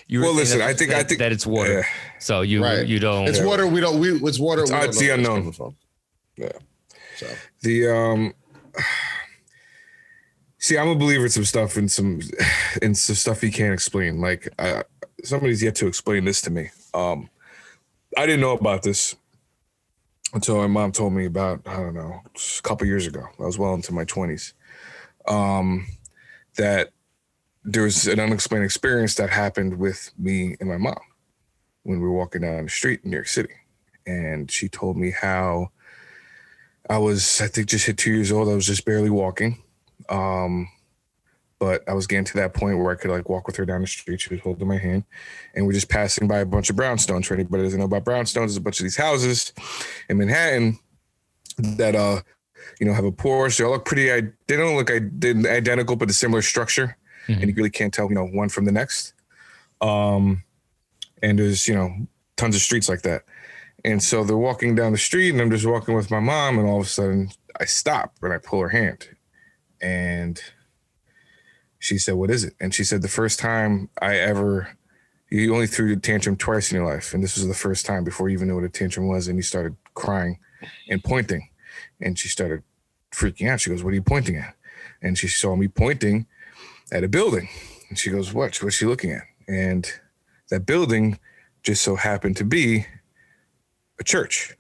[SPEAKER 3] You
[SPEAKER 4] Well, listen,
[SPEAKER 3] that-
[SPEAKER 4] I think- I
[SPEAKER 3] that-
[SPEAKER 4] think-
[SPEAKER 3] that it's water.
[SPEAKER 4] Yeah.
[SPEAKER 3] So you
[SPEAKER 1] Right.
[SPEAKER 3] you don't.
[SPEAKER 1] it's water we don't we it's water
[SPEAKER 4] It's-
[SPEAKER 1] we
[SPEAKER 4] it's the unknown. Yeah.
[SPEAKER 1] so
[SPEAKER 4] The um see, I'm a believer in some stuff and some and some stuff he can't explain. Like uh, somebody's yet to explain this to me. Um I didn't know about this until my mom told me about, I don't know, a couple years ago. I was well into my 20s. Um that there was an unexplained experience that happened with me and my mom when we were walking down the street in New York City. and she told me how I was, I think, just hit two years old. I was just barely walking. Um, but I was getting to that point where I could like walk with her down the street. She was holding my hand, and we're just passing by a bunch of brownstones. For anybody doesn't know about brownstones, there's a bunch of these houses in Manhattan that uh, you know, have a porch. They all look pretty. I they don't look I- identical, but a similar structure,
[SPEAKER 3] Mhm.
[SPEAKER 4] and you really can't tell, you know, one from the next. Um, and there's you know tons of streets like that. And so they're walking down the street, and I'm just walking with my mom, and all of a sudden I stop and I pull her hand, and she said, "What is it?" And she said, "The first time I ever, you only threw a tantrum twice in your life, and this was the first time before you even knew what a tantrum was, and you started crying and pointing." And she started freaking out. She goes, "What are you pointing at?" And she saw me pointing at a building, and she goes, "What? What's she looking at?" And that building just so happened to be a church.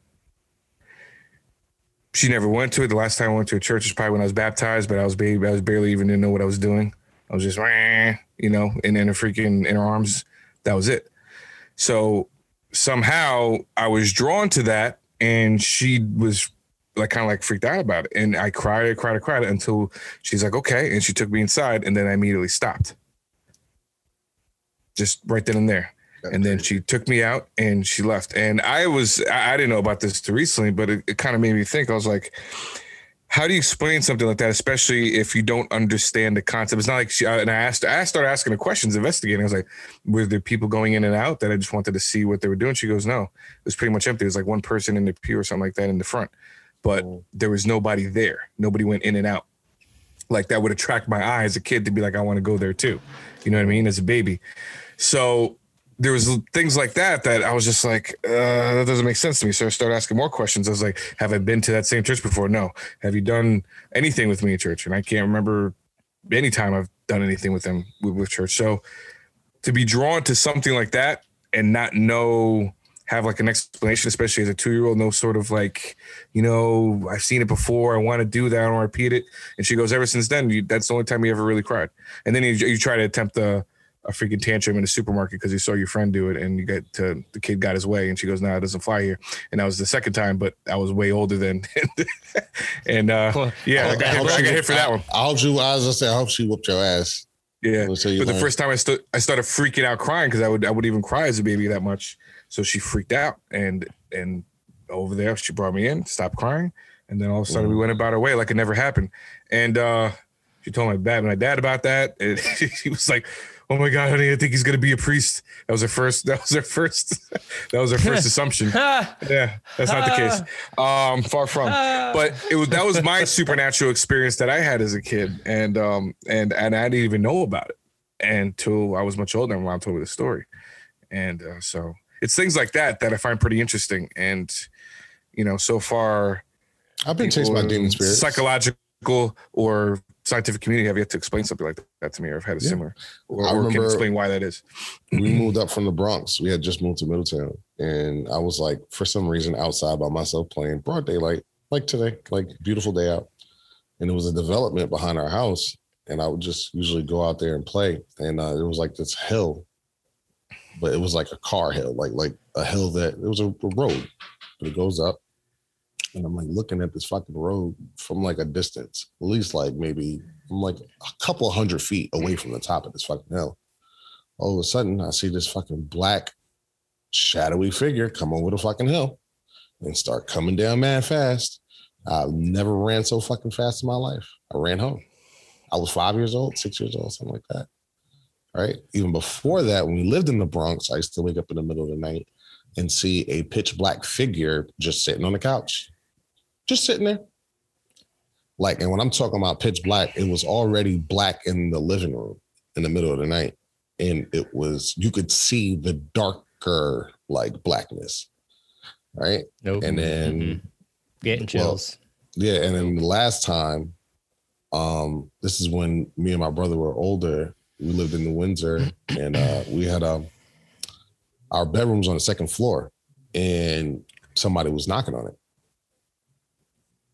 [SPEAKER 4] She never went to it. The last time I went to a church was probably when I was baptized, but I was baby. I was barely even didn't know what I was doing. I was just, you know, and in a freaking in her arms. That was it. So somehow I was drawn to that, and she was like kind of like freaked out about it. And I cried, cried, cried until she's like, okay. And she took me inside, and then I immediately stopped. Just right then and there. And then she took me out and she left. And i was i didn't know about this till recently but it, it kind of made me think. I was like how do you explain something like that especially if you don't understand the concept? It's not like she and i asked i started asking her questions investigating. I was like were there people going in and out that i just wanted to see what they were doing? She goes no. It was pretty much empty. It was like one person in the pew or something like that in the front but there was nobody there nobody went in and out like that would attract my eye as a kid to be like i want to go there too you know what i mean as a baby so there was things like that that I was just like, uh, that doesn't make sense to me. So I started asking more questions. I was like, have I been to that same church before? No. Have you done anything with me at church? And I can't remember any time I've done anything with them with, with church. So to be drawn to something like that and not know, have like an explanation, especially as a two year old, no sort of like, you know, I've seen it before. I want to do that. I want to repeat it. And she goes, ever since then, you, that's the only time you ever really cried. And then you, you try to attempt the, a freaking tantrum in a supermarket because you saw your friend do it and you got to the kid got his way and she goes, no, it doesn't fly here. And that was the second time, but I was way older than and uh
[SPEAKER 3] Well,
[SPEAKER 4] yeah, I got, hit, I got hit for that one.
[SPEAKER 1] I hope you. I was say, I hope she whooped your ass.
[SPEAKER 4] Yeah.
[SPEAKER 1] You
[SPEAKER 4] But the first time I stood I started freaking out crying because I would I would even cry as a baby that much. So she freaked out and and over there she brought me in, stopped crying, and then all of a sudden we went about our way like it never happened. And uh she told my dad my dad about that. And he was like, Oh my god, honey, I think he's gonna be a priest. That was her first that was her first that was her first assumption.
[SPEAKER 3] Ah,
[SPEAKER 4] Yeah, that's not the case. Um, far from. But it was that was my supernatural experience that I had as a kid, and um, and and I didn't even know about it until I was much older. and mom told me the story, and uh, so it's things like that that I find pretty interesting. And you know, so far,
[SPEAKER 1] I've been chased by demon spirits.
[SPEAKER 4] psychological or scientific community have yet to explain something like that to me, or have had a
[SPEAKER 1] Yeah.
[SPEAKER 4] similar, or,
[SPEAKER 1] I
[SPEAKER 4] or can explain why that is.
[SPEAKER 1] we moved up from the Bronx. We had just moved to Middletown, and I was like, for some reason, outside by myself playing broad daylight, like today, like beautiful day out. And it was a development behind our house, and I would just usually go out there and play. And uh, it was like this hill, but it was like a car hill, like like a hill that it was a, a road, but it goes up. And I'm like looking at this fucking road from like a distance, at least like maybe I'm like a couple hundred feet away from the top of this fucking hill all of a sudden I see this fucking black shadowy figure come over the fucking hill and start coming down mad fast. I never ran so fucking fast in my life. I ran home. I was five years old, six years old, something like that. Right. Even before that, when we lived in the Bronx, I used to wake up in the middle of the night and see a pitch black figure just sitting on the couch, just sitting there. Like, and when I'm talking about pitch black, it was already black in the living room in the middle of the night and it was you could see the darker like blackness right
[SPEAKER 3] nope.
[SPEAKER 1] and then
[SPEAKER 3] Mhm. getting chills.
[SPEAKER 1] yeah and then the last time um this is when me and my brother were older we lived in the windsor and uh we had um our bedrooms on the second floor and somebody was knocking on it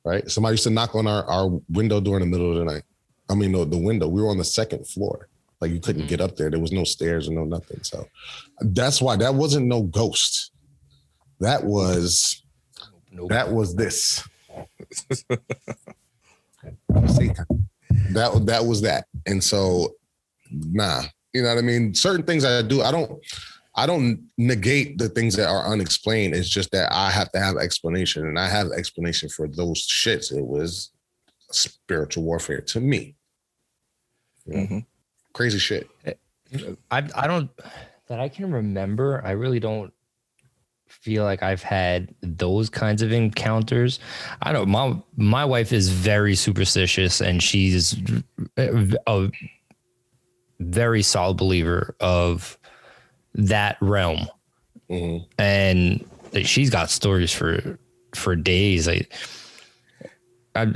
[SPEAKER 1] right somebody used to knock on our, our window door in the middle of the night i mean no, the window we were on the second floor like you couldn't
[SPEAKER 3] Mhm.
[SPEAKER 1] get up there there was no stairs or no nothing so that's why that wasn't no ghost That was
[SPEAKER 3] Nope.
[SPEAKER 1] that was this. See, that that was that. And so nah, you know what I mean? Certain things I do, I don't I don't negate the things that are unexplained. It's just that I have to have explanation and I have explanation for those shits. It was spiritual warfare to me. You know?
[SPEAKER 4] Mhm.
[SPEAKER 1] Crazy shit.
[SPEAKER 3] I I don't that I can remember. I really don't feel like I've had those kinds of encounters. I don't. My my wife is very superstitious, and she's a very solid believer of that realm,
[SPEAKER 1] Mhm.
[SPEAKER 3] and she's got stories for for days. Like I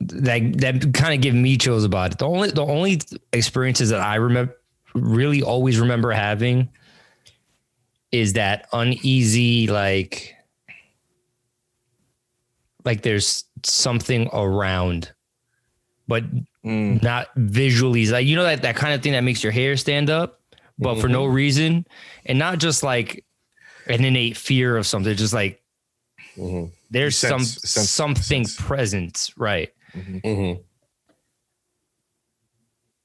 [SPEAKER 3] that that kind of give me chills about it. The only the only experiences that I remember really always remember having is that uneasy like like there's something around but
[SPEAKER 4] Mm.
[SPEAKER 3] not visually like you know that that kind of thing that makes your hair stand up but for no reason and not just like an innate fear of something just like
[SPEAKER 1] Mhm.
[SPEAKER 3] there's
[SPEAKER 4] You
[SPEAKER 3] some
[SPEAKER 4] sense- sense-
[SPEAKER 3] something
[SPEAKER 4] sense.
[SPEAKER 3] present right
[SPEAKER 1] Mhm.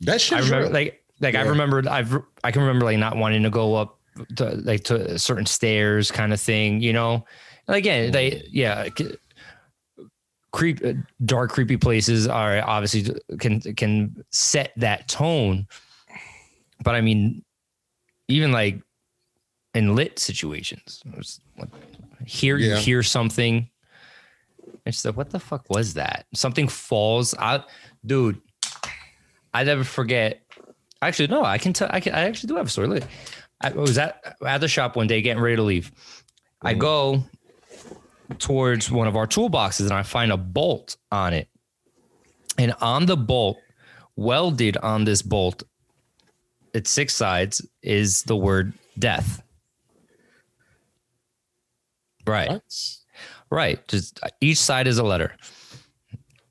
[SPEAKER 1] That shit
[SPEAKER 3] I
[SPEAKER 1] is
[SPEAKER 3] remember
[SPEAKER 1] real.
[SPEAKER 3] like like I
[SPEAKER 1] Yeah.
[SPEAKER 3] remembered I've I can remember like not wanting to go up to like to certain stairs kind of thing, you know. And again, they yeah, c- creep uh, dark creepy places are obviously can can set that tone. But I mean even like in lit situations, like, here
[SPEAKER 1] Yeah.
[SPEAKER 3] you hear something it's like, what the fuck was that? Something falls out. Dude, I never forget. Actually, no, I can tell. I can. I actually do have a story. Look, I was at at the shop one day getting ready to leave. I go towards one of our toolboxes and I find a bolt on it, and on the bolt, welded on this bolt, its six sides is the word death. Right.
[SPEAKER 1] What?
[SPEAKER 3] Right. Just uh, each side is a letter.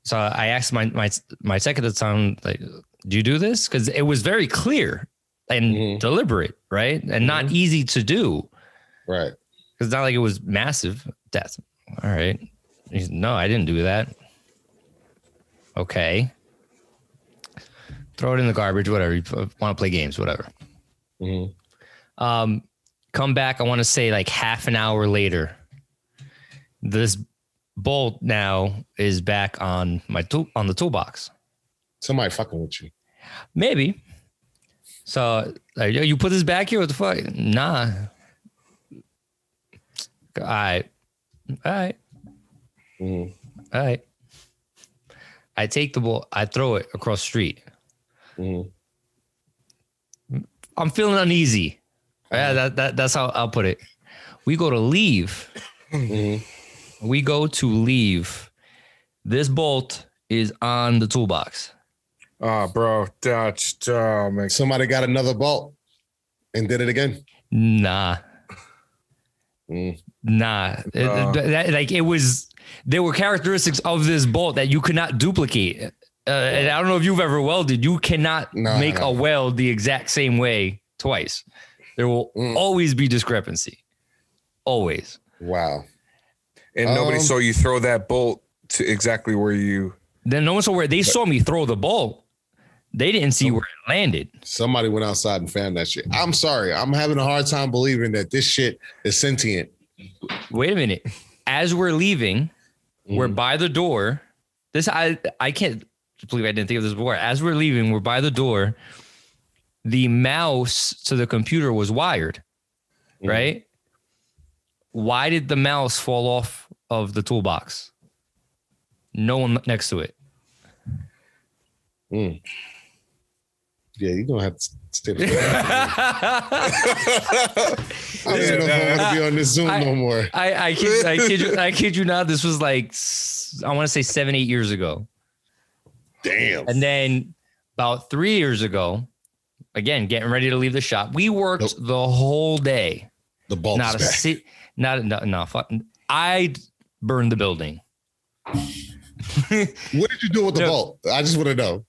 [SPEAKER 3] So I asked my my my second at the time, like, do you do this? Because it was very clear and
[SPEAKER 1] Mhm.
[SPEAKER 3] deliberate, right? And not easy to do.
[SPEAKER 1] Right.
[SPEAKER 3] Because it's not like it was massive death. All right. He's, no, I didn't do that. Okay. Throw it in the garbage, whatever. You want to play games, whatever.
[SPEAKER 1] Mhm.
[SPEAKER 3] Um, come back. I want to say like half an hour later. This bolt now is back on my tool on the toolbox.
[SPEAKER 1] Somebody fucking with you.
[SPEAKER 3] Maybe. So like, "Yo, you put this back here. What the fuck? Nah. All right. All right.
[SPEAKER 1] Mhm.
[SPEAKER 3] All right. I take the ball. I throw it across the street.
[SPEAKER 1] Mhm.
[SPEAKER 3] I'm feeling uneasy. Yeah, that, that that's how I'll put it. We go to leave.
[SPEAKER 1] Mhm.
[SPEAKER 3] We go to leave. This bolt is on the toolbox.
[SPEAKER 4] Oh, bro, that's oh man.
[SPEAKER 1] Somebody got another bolt and did it again.
[SPEAKER 3] Nah.
[SPEAKER 1] Mm.
[SPEAKER 3] Nah. It-
[SPEAKER 4] Uh.
[SPEAKER 3] that- like it was there were characteristics of this bolt that you could not duplicate. Uh, and I don't know if you've ever welded. You cannot
[SPEAKER 1] No,
[SPEAKER 3] make
[SPEAKER 1] no.
[SPEAKER 3] a weld the exact same way twice. There will
[SPEAKER 1] Mm.
[SPEAKER 3] always be discrepancy. Always.
[SPEAKER 1] Wow.
[SPEAKER 4] And nobody
[SPEAKER 1] Um,
[SPEAKER 4] saw you throw that bolt to exactly where you.
[SPEAKER 3] Then no one saw where they saw me throw the bolt. They didn't see where it landed.
[SPEAKER 1] Somebody went outside and found that shit. I'm sorry. I'm having a hard time believing that this shit is sentient.
[SPEAKER 3] Wait a minute. As we're leaving, we're
[SPEAKER 1] Mhm.
[SPEAKER 3] by the door. This I I can't believe I didn't think of this before. As we're leaving, we're by the door. The mouse to the computer was wired,
[SPEAKER 1] Mhm.
[SPEAKER 3] right? Why did the mouse fall off of the toolbox? No one next to it.
[SPEAKER 1] Mm. Yeah, you're gonna have to stay. I don't know if I want to be on this Zoom
[SPEAKER 3] I-
[SPEAKER 1] no more.
[SPEAKER 3] I I kid, I kid you I kid you not. This was like I want to say seven eight years ago.
[SPEAKER 1] Damn.
[SPEAKER 3] And then about three years ago, again, getting ready to leave the shop, we worked
[SPEAKER 1] Nope.
[SPEAKER 3] the whole day.
[SPEAKER 1] the bulb's
[SPEAKER 3] not a si- not no, no fuck. I burned the building.
[SPEAKER 1] What did you do with the
[SPEAKER 3] No.
[SPEAKER 1] bolt? I just want to know.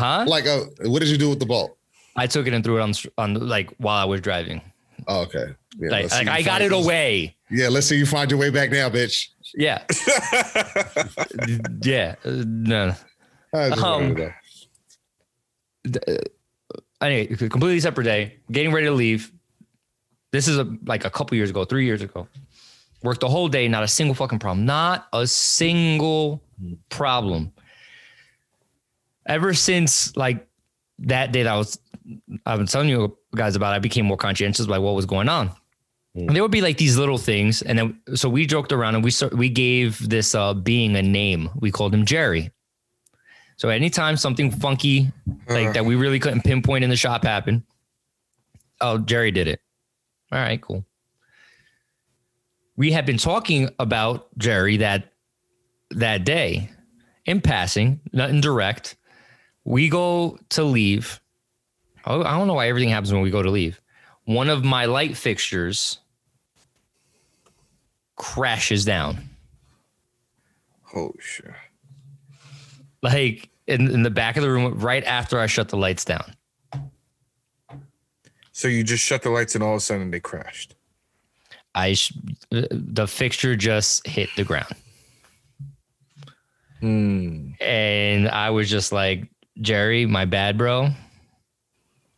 [SPEAKER 3] Huh?
[SPEAKER 1] Like, uh, what did you do with the bolt?
[SPEAKER 3] I took it and threw it on on like while I was driving.
[SPEAKER 1] Oh, okay. Yeah,
[SPEAKER 3] like, like I got it
[SPEAKER 1] this-
[SPEAKER 3] away.
[SPEAKER 1] Yeah, let's see you find your way back now, bitch.
[SPEAKER 3] Yeah. yeah. Uh, No. Um,
[SPEAKER 1] know.
[SPEAKER 3] Anyway, completely separate day. Getting ready to leave. This is a, like a couple years ago, three years ago. Worked the whole day, not a single fucking problem. Not a single problem. Ever since like that day that I was I've been telling you guys about, I became more conscientious about what was going on. And there would be like these little things, and then so we joked around and we start, we gave this uh, being a name. We called him Jerry. So anytime something funky like that we really couldn't pinpoint in the shop happened, oh Jerry did it. All right, cool. We had been talking about Jerry that that day in passing, nothing direct. We go to leave. Oh, I don't know why everything happens when we go to leave. One of my light fixtures crashes down.
[SPEAKER 4] Oh shit.
[SPEAKER 3] Like in, in the back of the room, right after I shut the lights down.
[SPEAKER 4] So you just shut the lights and all of a sudden they crashed.
[SPEAKER 3] I sh- the fixture just hit the ground.
[SPEAKER 4] Hmm.
[SPEAKER 3] and I was just like, Jerry, my bad, bro.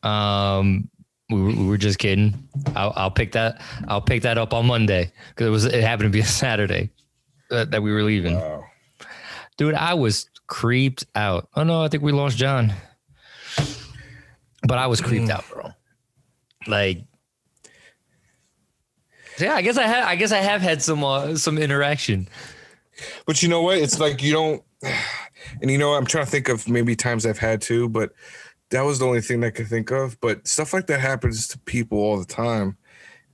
[SPEAKER 3] Um, we were, we were just kidding. I'll, I'll pick that. I'll pick that up on Monday because it was it happened to be a Saturday that, that we were leaving.
[SPEAKER 4] Wow.
[SPEAKER 3] Dude, I was creeped out. Oh no, I think we lost John. But I was creeped out, bro. Like, yeah, I guess I have. I guess I have had some uh, some interaction.
[SPEAKER 4] But you know what? It's like you don't. And you know, I'm trying to think of maybe times I've had to, but that was the only thing I could think of. But stuff like that happens to people all the time,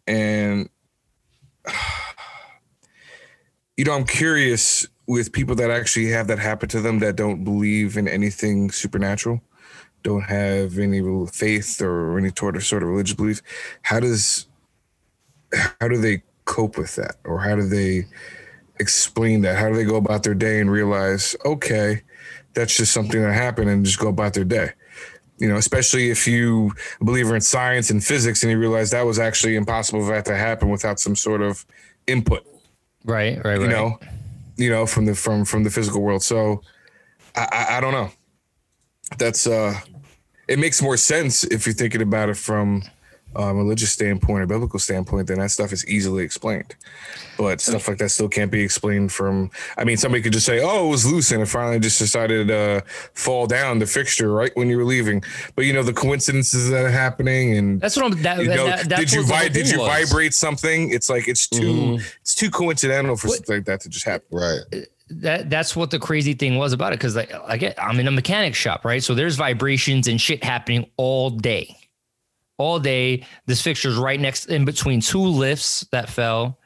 [SPEAKER 4] and you know, I'm curious with people that actually have that happen to them that don't believe in anything supernatural, don't have any faith or any sort of sort of religious belief. How does how do they cope with that, or how do they explain that? How do they go about their day and realize, okay, that's just something that happened and just go about their day? You know, especially if you a believer in science and physics and you realize that was actually impossible for that to happen without some sort of input,
[SPEAKER 3] Right, right, right.
[SPEAKER 4] you know, you know, from the from from the physical world. So I, I, I don't know. That's uh it makes more sense if you're thinking about it from a religious standpoint or biblical standpoint, then that stuff is easily explained. But stuff like that still can't be explained from. I mean, somebody could just say, "Oh, it was loose and it finally just decided to uh, fall down the fixture right when you were leaving." But you know the coincidences that are happening, and
[SPEAKER 3] That's what I'm. That,
[SPEAKER 4] you know,
[SPEAKER 3] that, that's
[SPEAKER 4] did you
[SPEAKER 3] what
[SPEAKER 4] vi- did you
[SPEAKER 3] was.
[SPEAKER 4] vibrate something? It's like it's too
[SPEAKER 3] Mm-hmm.
[SPEAKER 4] it's too coincidental for something like that to just happen.
[SPEAKER 1] Right.
[SPEAKER 3] That that's what the crazy thing was about it because like I get I'm in a mechanic shop right, so there's vibrations and shit happening all day, all day. This fixture's right next in between two lifts that fell.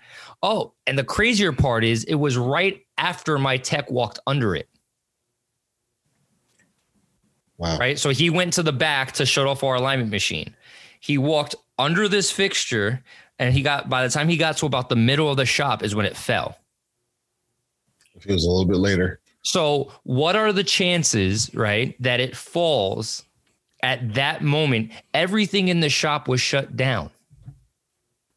[SPEAKER 3] Oh, and the crazier part is it was right after my tech walked under it.
[SPEAKER 1] Wow.
[SPEAKER 3] right? So he went to the back to shut off our alignment machine. He walked under this fixture and he got by the time he got to about the middle of the shop is when it fell.
[SPEAKER 1] If it was a little bit later.
[SPEAKER 3] So what are the chances, right, that it falls at that moment? Everything in the shop was shut down.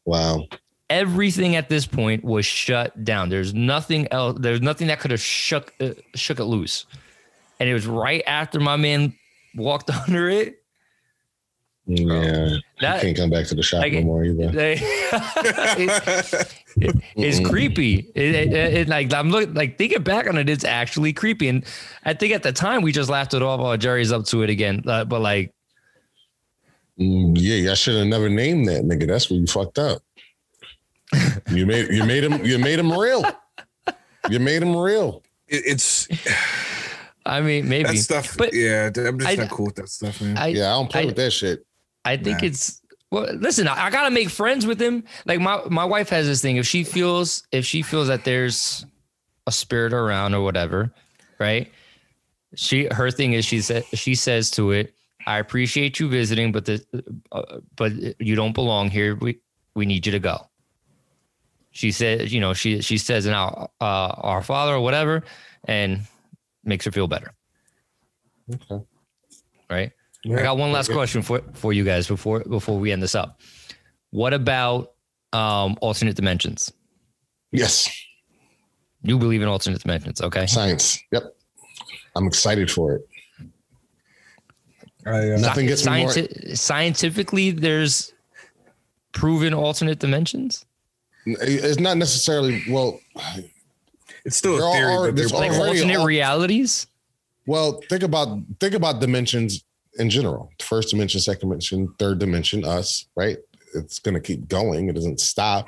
[SPEAKER 1] Wow.
[SPEAKER 3] Everything at this point was shut down. There's nothing else. There's nothing that could have shook uh, shook it loose. And it was right after my man walked under it.
[SPEAKER 1] Yeah.
[SPEAKER 3] That-
[SPEAKER 1] you can't come back to the shop
[SPEAKER 3] Like-
[SPEAKER 1] no more either.
[SPEAKER 3] They- it- it- it's creepy. It, it- it- like I'm looking, like thinking back on it, it's actually creepy. And I think at the time we just laughed it off. Oh, Jerry's up to it again. Uh, but like,
[SPEAKER 1] Mm, yeah, I should have never named that nigga. That's where you fucked up. You made you made him you made him real. You made him real.
[SPEAKER 4] It, it's
[SPEAKER 3] I mean, maybe.
[SPEAKER 4] that stuff.
[SPEAKER 3] but
[SPEAKER 4] yeah, I'm just
[SPEAKER 3] I-
[SPEAKER 4] not cool with that stuff, man.
[SPEAKER 3] I,
[SPEAKER 1] Yeah, I don't play
[SPEAKER 3] I-
[SPEAKER 1] with that shit.
[SPEAKER 3] I think
[SPEAKER 4] Nah.
[SPEAKER 3] it's well. Listen, I, I gotta make friends with him. Like my my wife has this thing. If she feels if she feels that there's a spirit around or whatever, right? She her thing is she said she says to it, "I appreciate you visiting, but the uh, but you don't belong here. We we need you to go." She said, you know, she she says now uh, our father or whatever, and makes her feel better.
[SPEAKER 1] Okay.
[SPEAKER 3] Right. I got one last question for for you guys before before we end this up. What about um, alternate dimensions?
[SPEAKER 1] Yes,
[SPEAKER 3] You believe in alternate dimensions, okay?
[SPEAKER 1] science. Yep, I'm excited for it.
[SPEAKER 4] I, uh,
[SPEAKER 1] Nothing gets me more.
[SPEAKER 3] Scientifically, there's proven alternate dimensions.
[SPEAKER 1] It's not necessarily well.
[SPEAKER 4] it's still
[SPEAKER 1] There
[SPEAKER 4] a theory.
[SPEAKER 1] are-
[SPEAKER 4] but
[SPEAKER 1] there's
[SPEAKER 4] they're-
[SPEAKER 3] Like alternate
[SPEAKER 1] al-
[SPEAKER 3] realities.
[SPEAKER 1] Well, think about think about dimensions in general. First dimension, second dimension, third dimension, us, right? It's gonna keep going. It doesn't stop.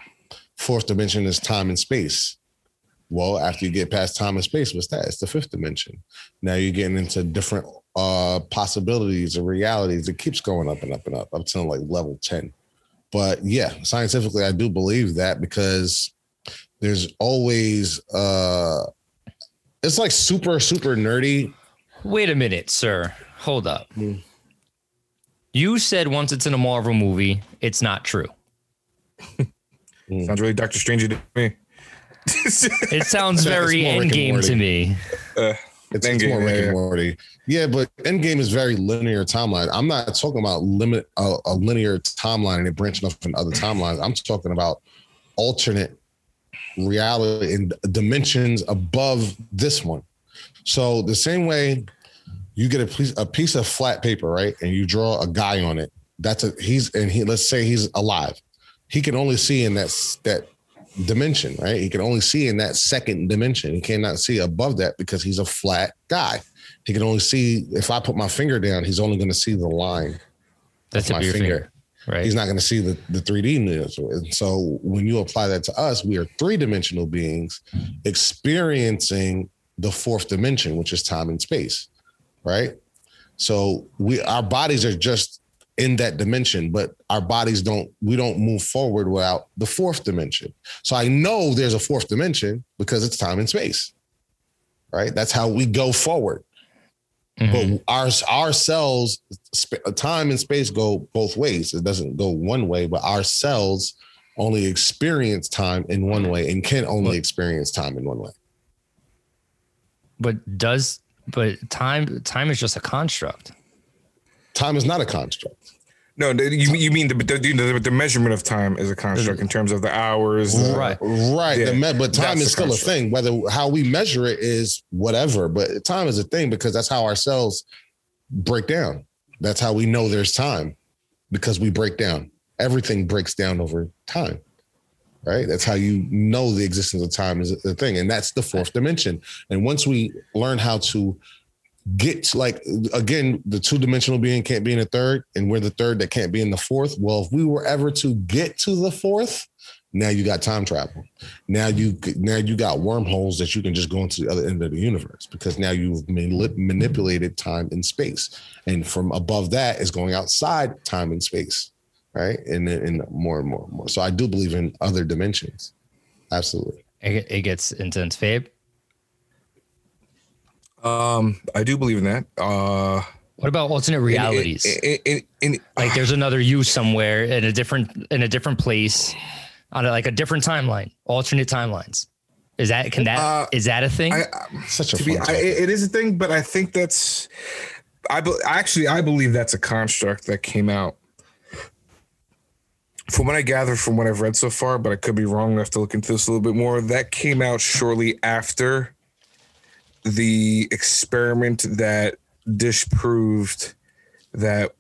[SPEAKER 1] Fourth dimension is time and space. Well, after you get past time and space, what's that? It's the fifth dimension. Now you're getting into different uh possibilities or realities. It keeps going up and up and up up to like level 10. But yeah, scientifically, I do believe that because there's always uh it's like super, super nerdy
[SPEAKER 3] Wait a minute, sir. Hold up.
[SPEAKER 1] Hmm.
[SPEAKER 3] You said once it's in a Marvel movie, it's not true.
[SPEAKER 4] sounds really Doctor Strange to me.
[SPEAKER 3] It sounds very
[SPEAKER 1] more Rick and
[SPEAKER 3] endgame to me.
[SPEAKER 4] Uh,
[SPEAKER 1] It's,
[SPEAKER 4] Endgame,
[SPEAKER 1] it's more Rick
[SPEAKER 4] yeah,
[SPEAKER 1] and. Morty. Yeah, but Endgame is very linear timeline. I'm not talking about limit a, a linear timeline and it branching off in other timelines. I'm talking about alternate reality and dimensions above this one. So the same way you get a piece a piece of flat paper, right, and you draw a guy on it. That's a he's and he let's say he's alive. He can only see in that that dimension, right? He can only see in that second dimension. He cannot see above that because he's a flat guy. He can only see if I put my finger down, he's only going to see the line.
[SPEAKER 3] That's
[SPEAKER 1] my finger.
[SPEAKER 3] finger, right?
[SPEAKER 1] He's not going to see the, the 3D news. And so when you apply that to us, we are three dimensional beings experiencing the fourth dimension, which is time and space, right? So we our bodies are just in that dimension, but our bodies don't we don't move forward without the fourth dimension. So I know there's a fourth dimension because it's time and space. Right? That's how we go forward.
[SPEAKER 3] Mhm.
[SPEAKER 1] But our our cells, sp- time and space go both ways. It doesn't go one way, but our cells only experience time in one way and can only experience time in one way.
[SPEAKER 3] but does but time time is just a construct.
[SPEAKER 1] Time is not a construct.
[SPEAKER 4] no, you, you mean the, the, the, the measurement of time is a construct in terms of the hours. the-
[SPEAKER 3] Right.
[SPEAKER 1] Right.
[SPEAKER 4] Yeah,
[SPEAKER 1] the me- but time is
[SPEAKER 4] the
[SPEAKER 1] still a
[SPEAKER 4] construct.
[SPEAKER 1] thing. Whether how we measure it is whatever, but time is a thing because that's how our cells break down. That's how we know there's time because we break down. Everything breaks down over time. Right. That's how you know the existence of time is the thing. And that's the fourth dimension. And once we learn how to get like again, the two dimensional being can't be in the third, and we're the third that can't be in the fourth. Well, if we were ever to get to the fourth, now you got time travel. Now you now you got wormholes that you can just go into the other end of the universe because now you've manip- manipulated time and space, and from above that is going outside time and space, right? And then and more and more and more. So I do believe in other dimensions. Absolutely.
[SPEAKER 3] It, it gets intense, Fabe.
[SPEAKER 4] Um, I do believe in that. Uh,
[SPEAKER 3] What about alternate realities?
[SPEAKER 4] In, in, in, in-
[SPEAKER 3] like there's another you somewhere in a different in a different place on a, like a different timeline, alternate timelines. Is that can that is
[SPEAKER 4] Uh,
[SPEAKER 3] that a thing?
[SPEAKER 4] I,
[SPEAKER 1] Such a
[SPEAKER 4] to be, I, it is a thing, but I think that's, I be, actually I believe that's a construct that came out. From what I gather from what I've read so far, but I could be wrong. I have to look into this a little bit more. That came out shortly after the experiment that disproved that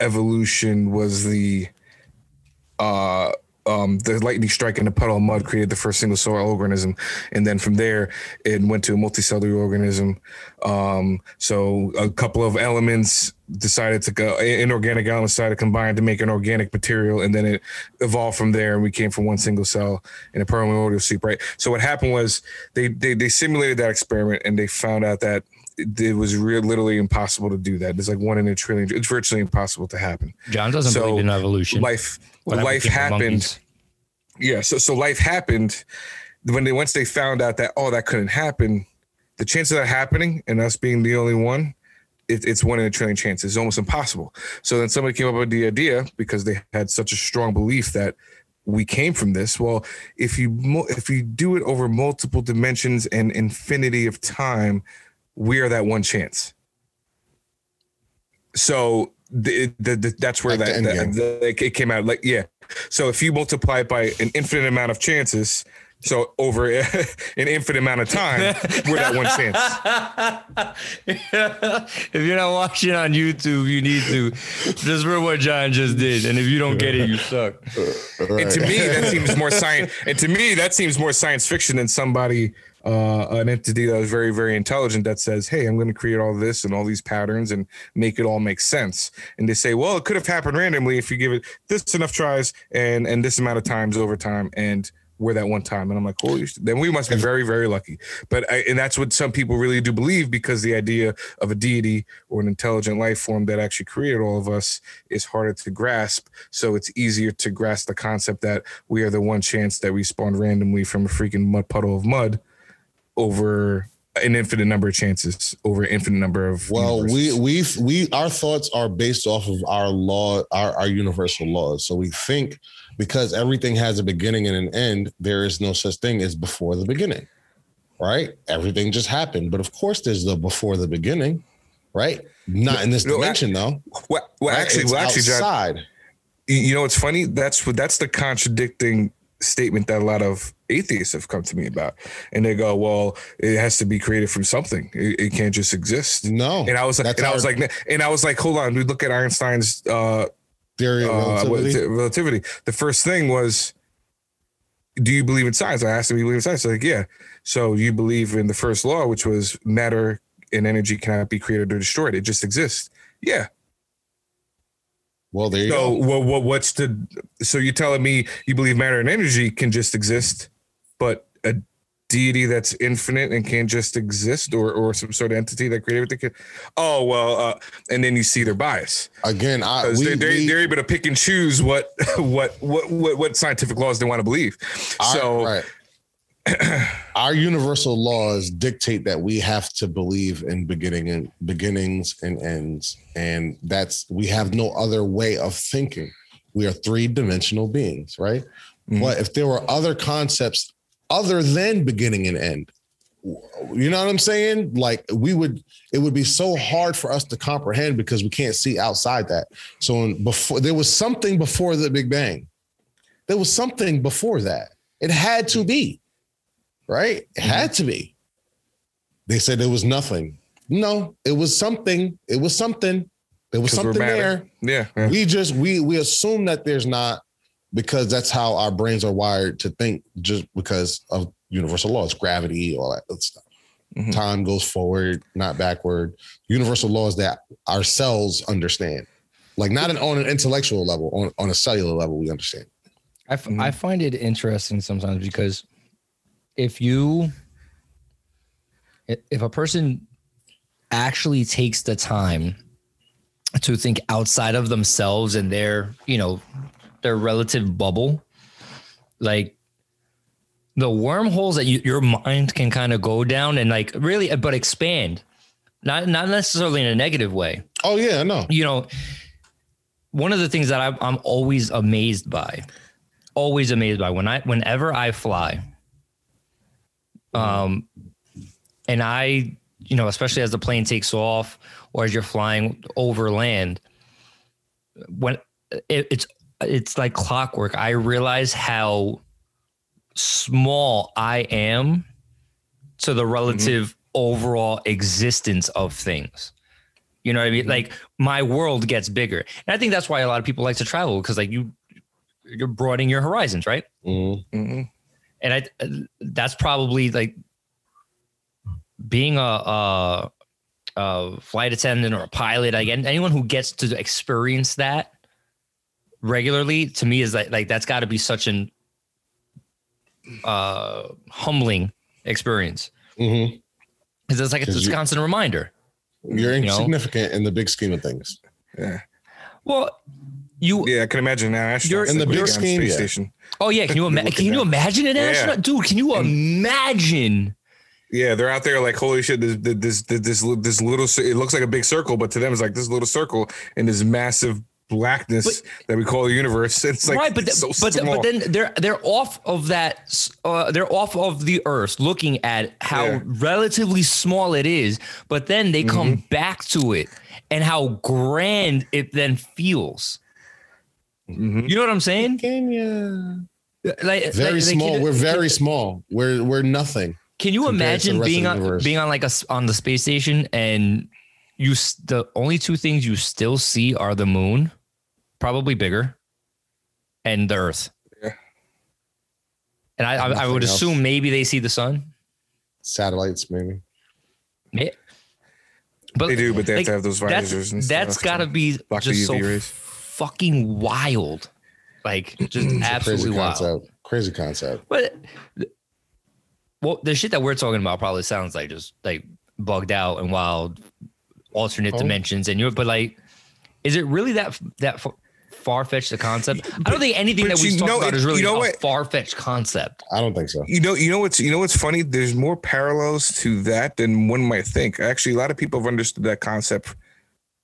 [SPEAKER 4] evolution was the uh um the lightning strike in a puddle of mud created the first single cell organism. And then from there it went to a multicellular organism. Um so a couple of elements decided to go inorganic elements decided to combine to make an organic material. And then it evolved from there and we came from one single cell in a primordial soup right? So what happened was they they, they simulated that experiment and they found out that it, it was real literally impossible to do that. It's like one in a trillion it's virtually impossible to happen.
[SPEAKER 3] John doesn't
[SPEAKER 4] so,
[SPEAKER 3] believe in evolution.
[SPEAKER 4] life Life happened. yeah so so life happened when they once they found out that oh that couldn't happen the chance of that happening and us being the only one it, it's one in a trillion chance it's almost impossible. So then somebody came up with the idea because they had such a strong belief that we came from this. Well if you if you do it over multiple dimensions and infinity of time we are that one chance. So the, the, the, that's where
[SPEAKER 1] Like
[SPEAKER 4] that,
[SPEAKER 1] end
[SPEAKER 4] that- the- it came out. Like yeah. So if you multiply it by an infinite amount of chances, so over an infinite amount of time, we're that one chance.
[SPEAKER 3] if you're not watching on YouTube, you need to. Just for what John just did. And if you don't get it, you suck.
[SPEAKER 4] And to me, that seems more science. And to me, that seems more science fiction than somebody, uh, an entity that was very, very intelligent that says, "Hey, I'm going to create all this and all these patterns and make it all make sense." And they say, "Well, it could have happened randomly if you give it this enough tries and and this amount of times over time." And we're that one time, and I'm like, "Holy!" Then we must be very, very lucky. But I, and that's what some people really do believe because the idea of a deity or an intelligent life form that actually created all of us is harder to grasp. So it's easier to grasp the concept that we are the one chance that we spawned randomly from a freaking mud puddle of mud over an infinite number of chances over an infinite number of
[SPEAKER 1] Well, we
[SPEAKER 4] universes.
[SPEAKER 1] we we our thoughts are based off of our law, our, our universal laws. So we think because everything has a beginning and an end, there is no such thing as before the beginning. Right? Everything just happened. But of course there's the before the beginning, right? Not in this
[SPEAKER 4] No, I-
[SPEAKER 1] dimension though.
[SPEAKER 4] well, well
[SPEAKER 1] right?
[SPEAKER 4] actually
[SPEAKER 1] It's
[SPEAKER 4] well actually
[SPEAKER 1] outside.
[SPEAKER 4] you- you know what's funny that's what that's the contradicting statement that a lot of atheists have come to me about and they go well it has to be created from something it, it can't just exist
[SPEAKER 1] No.
[SPEAKER 4] and i was like and i was
[SPEAKER 1] our
[SPEAKER 4] like and i was like hold on we look at einstein's uh
[SPEAKER 1] theory of
[SPEAKER 4] uh,
[SPEAKER 1] relativity.
[SPEAKER 4] relativity. The first thing was, do you believe in science? I asked him, "Do you believe in science?" They're like, yeah. So you believe in the first law, which was matter and energy cannot be created or destroyed; it just exists. Yeah.
[SPEAKER 1] Well, there you
[SPEAKER 4] So
[SPEAKER 1] go.
[SPEAKER 4] what, what what's the? So you're telling me you believe matter and energy can just exist, but a deity that's infinite and can't just exist, or or some sort of entity that created everything? Can, oh well, uh, and then you see their bias.
[SPEAKER 1] Again, I we,
[SPEAKER 4] they're, they're,
[SPEAKER 1] we-
[SPEAKER 4] they're able to pick and choose what what what what, what scientific laws they want to believe.
[SPEAKER 1] our-
[SPEAKER 4] So
[SPEAKER 1] right. our universal laws dictate that we have to believe in beginning and beginnings and ends and that's we have no other way of thinking. We are three-dimensional beings right?
[SPEAKER 4] Mhm.
[SPEAKER 1] but if there were other concepts other than beginning and end you know what i'm saying? Like we would it would be so hard for us to comprehend because we can't see outside that. So before there was something before the big bang. There was something before that. It had to be right? It had to be. They said it was nothing. No, it was something. It was something. There was something there.
[SPEAKER 4] Yeah. yeah.
[SPEAKER 1] We just we we assume that there's not because that's how our brains are wired to think just because of universal laws, gravity, all that other stuff.
[SPEAKER 4] Mhm.
[SPEAKER 1] Time goes forward, not backward. Universal laws that our cells understand. Like not an, on an intellectual level, on, on a cellular level, we understand.
[SPEAKER 3] I, f-
[SPEAKER 4] Mhm.
[SPEAKER 3] I find it interesting sometimes because if you if a person actually takes the time to think outside of themselves and their you know their relative bubble like the wormholes that you, your mind can kind of go down and like really but expand. Not not necessarily in a negative way.
[SPEAKER 1] Oh yeah, i know.
[SPEAKER 3] You know, one of the things that I'm, I'm always amazed by, always amazed by when I, whenever I fly, um, and I, you know, especially as the plane takes off or as you're flying over land, when it, it's, it's like clockwork. I realize how small I am to the relative overall existence of things. You know what I mean? Like my world gets bigger. And I think that's why a lot of people like to travel because like you you're broadening your horizons, right?
[SPEAKER 1] Mhm.
[SPEAKER 3] And I that's probably like being a a, a flight attendant or a pilot, again, anyone who gets to experience that regularly to me is like like that's got to be such an uh humbling experience.
[SPEAKER 1] Mhm.
[SPEAKER 3] Because it's like it's
[SPEAKER 1] 'Cause
[SPEAKER 3] a
[SPEAKER 1] you-
[SPEAKER 3] constant reminder.
[SPEAKER 1] You're
[SPEAKER 3] You know?
[SPEAKER 1] insignificant in the big scheme of things.
[SPEAKER 4] Yeah.
[SPEAKER 3] Well, you
[SPEAKER 4] Yeah, I can imagine now. Astronauts
[SPEAKER 3] You're-
[SPEAKER 1] In the big scheme,
[SPEAKER 4] space
[SPEAKER 1] yeah.
[SPEAKER 4] station.
[SPEAKER 3] Oh yeah, can you ima- can you imagine an
[SPEAKER 4] Yeah.
[SPEAKER 3] astronaut, dude? Can you imagine?
[SPEAKER 4] Yeah, they're out there like, holy shit! This this this this, this little it looks like a big circle, but to them it's like this little circle in this massive blackness that we call the universe. It's like
[SPEAKER 3] right, but
[SPEAKER 4] so
[SPEAKER 3] but
[SPEAKER 4] small.
[SPEAKER 3] but then they're they're off of that. Uh, they're off of the Earth, looking at how
[SPEAKER 4] Yeah.
[SPEAKER 3] relatively small it is. But then they come
[SPEAKER 4] Mm-hmm.
[SPEAKER 3] back to it and how grand it then feels.
[SPEAKER 4] Mhm.
[SPEAKER 3] You know what I'm saying?
[SPEAKER 1] Kenya.
[SPEAKER 3] Like
[SPEAKER 1] Very
[SPEAKER 3] like- like,
[SPEAKER 1] small.
[SPEAKER 3] can-
[SPEAKER 1] we're very small. We're we're nothing.
[SPEAKER 3] Can you
[SPEAKER 1] compared to the
[SPEAKER 3] imagine being on
[SPEAKER 1] universe.
[SPEAKER 3] being on like a s- on the space station and you the only two things you still see are the moon, probably bigger, and the Earth.
[SPEAKER 4] Yeah.
[SPEAKER 3] And I I, I would
[SPEAKER 1] Nothing else.
[SPEAKER 3] assume maybe they see the sun.
[SPEAKER 1] Satellites, maybe.
[SPEAKER 3] Yeah. But
[SPEAKER 4] they do, but they have to have those
[SPEAKER 3] that's
[SPEAKER 4] visors and
[SPEAKER 3] that's
[SPEAKER 4] stuff.
[SPEAKER 3] got to be
[SPEAKER 4] block the
[SPEAKER 3] just so
[SPEAKER 4] rays.
[SPEAKER 3] Fucking wild, like just absolutely
[SPEAKER 1] crazy
[SPEAKER 3] wild.
[SPEAKER 1] concept. Crazy concept.
[SPEAKER 3] But well, the shit that we're talking about probably sounds like just like bugged out and wild, alternate
[SPEAKER 1] Oh.
[SPEAKER 3] dimensions, and you're. But like, is it really that that far fetched a concept? I don't think anything that we
[SPEAKER 4] you
[SPEAKER 3] talk
[SPEAKER 4] know
[SPEAKER 3] about
[SPEAKER 4] it-
[SPEAKER 3] is really
[SPEAKER 4] you know
[SPEAKER 3] a
[SPEAKER 4] what?
[SPEAKER 3] far fetched concept.
[SPEAKER 1] I don't think so.
[SPEAKER 4] You know, you know what's you know what's funny? There's more parallels to that than one might think. Actually, a lot of people have understood that concept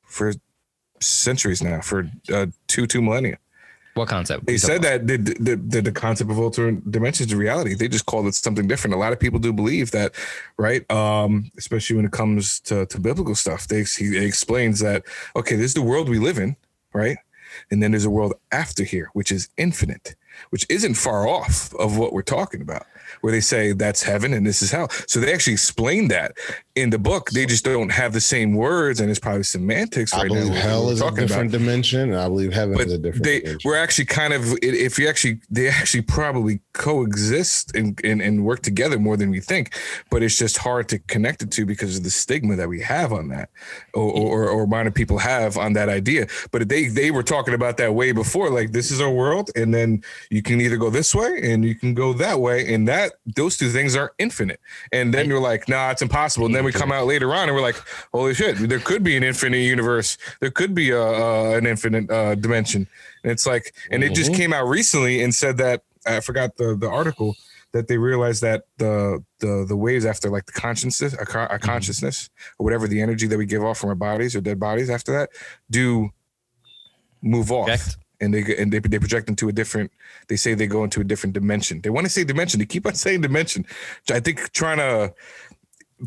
[SPEAKER 4] for centuries now, for uh, two two millennia.
[SPEAKER 3] What concept?
[SPEAKER 4] They said
[SPEAKER 3] talking
[SPEAKER 4] that the, the the the concept of alternate dimensions of reality. They just called it something different. A lot of people do believe that, right? Um, especially when it comes to, to biblical stuff. They he explains that okay, this is the world we live in, right? And then there's a world after here, which is infinite, which isn't far off of what we're talking about. Where they say that's heaven and this is hell. So they actually explain that in the book. They just don't have the same words, and it's probably semantics
[SPEAKER 1] I
[SPEAKER 4] right now.
[SPEAKER 1] believe
[SPEAKER 4] what
[SPEAKER 1] hell is a
[SPEAKER 4] talking about
[SPEAKER 1] different dimension, and I believe heaven
[SPEAKER 4] but
[SPEAKER 1] is a different
[SPEAKER 4] they
[SPEAKER 1] dimension.
[SPEAKER 4] we're actually kind of if you actually they actually probably coexist and, and and work together more than we think but it's just hard to connect it to because of the stigma that we have on that or or, or minor people have on that idea but they they were talking about that way before like this is our world and then you can either go this way and you can go that way and that those two things are infinite. And then you're like nah it's impossible. And then we come out later on and we're like holy shit there could be an infinite universe. There could be a, uh, an infinite uh, dimension. And it's like and it just came out recently and said that i forgot the the article that they realized that the the the waves after like the consciousness a, co- a consciousness or whatever the energy that we give off from our bodies or dead bodies after that do move off.
[SPEAKER 3] Project.
[SPEAKER 4] And they and they, they project into a different they say they go into a different dimension they want to say dimension they keep on saying dimension i think trying to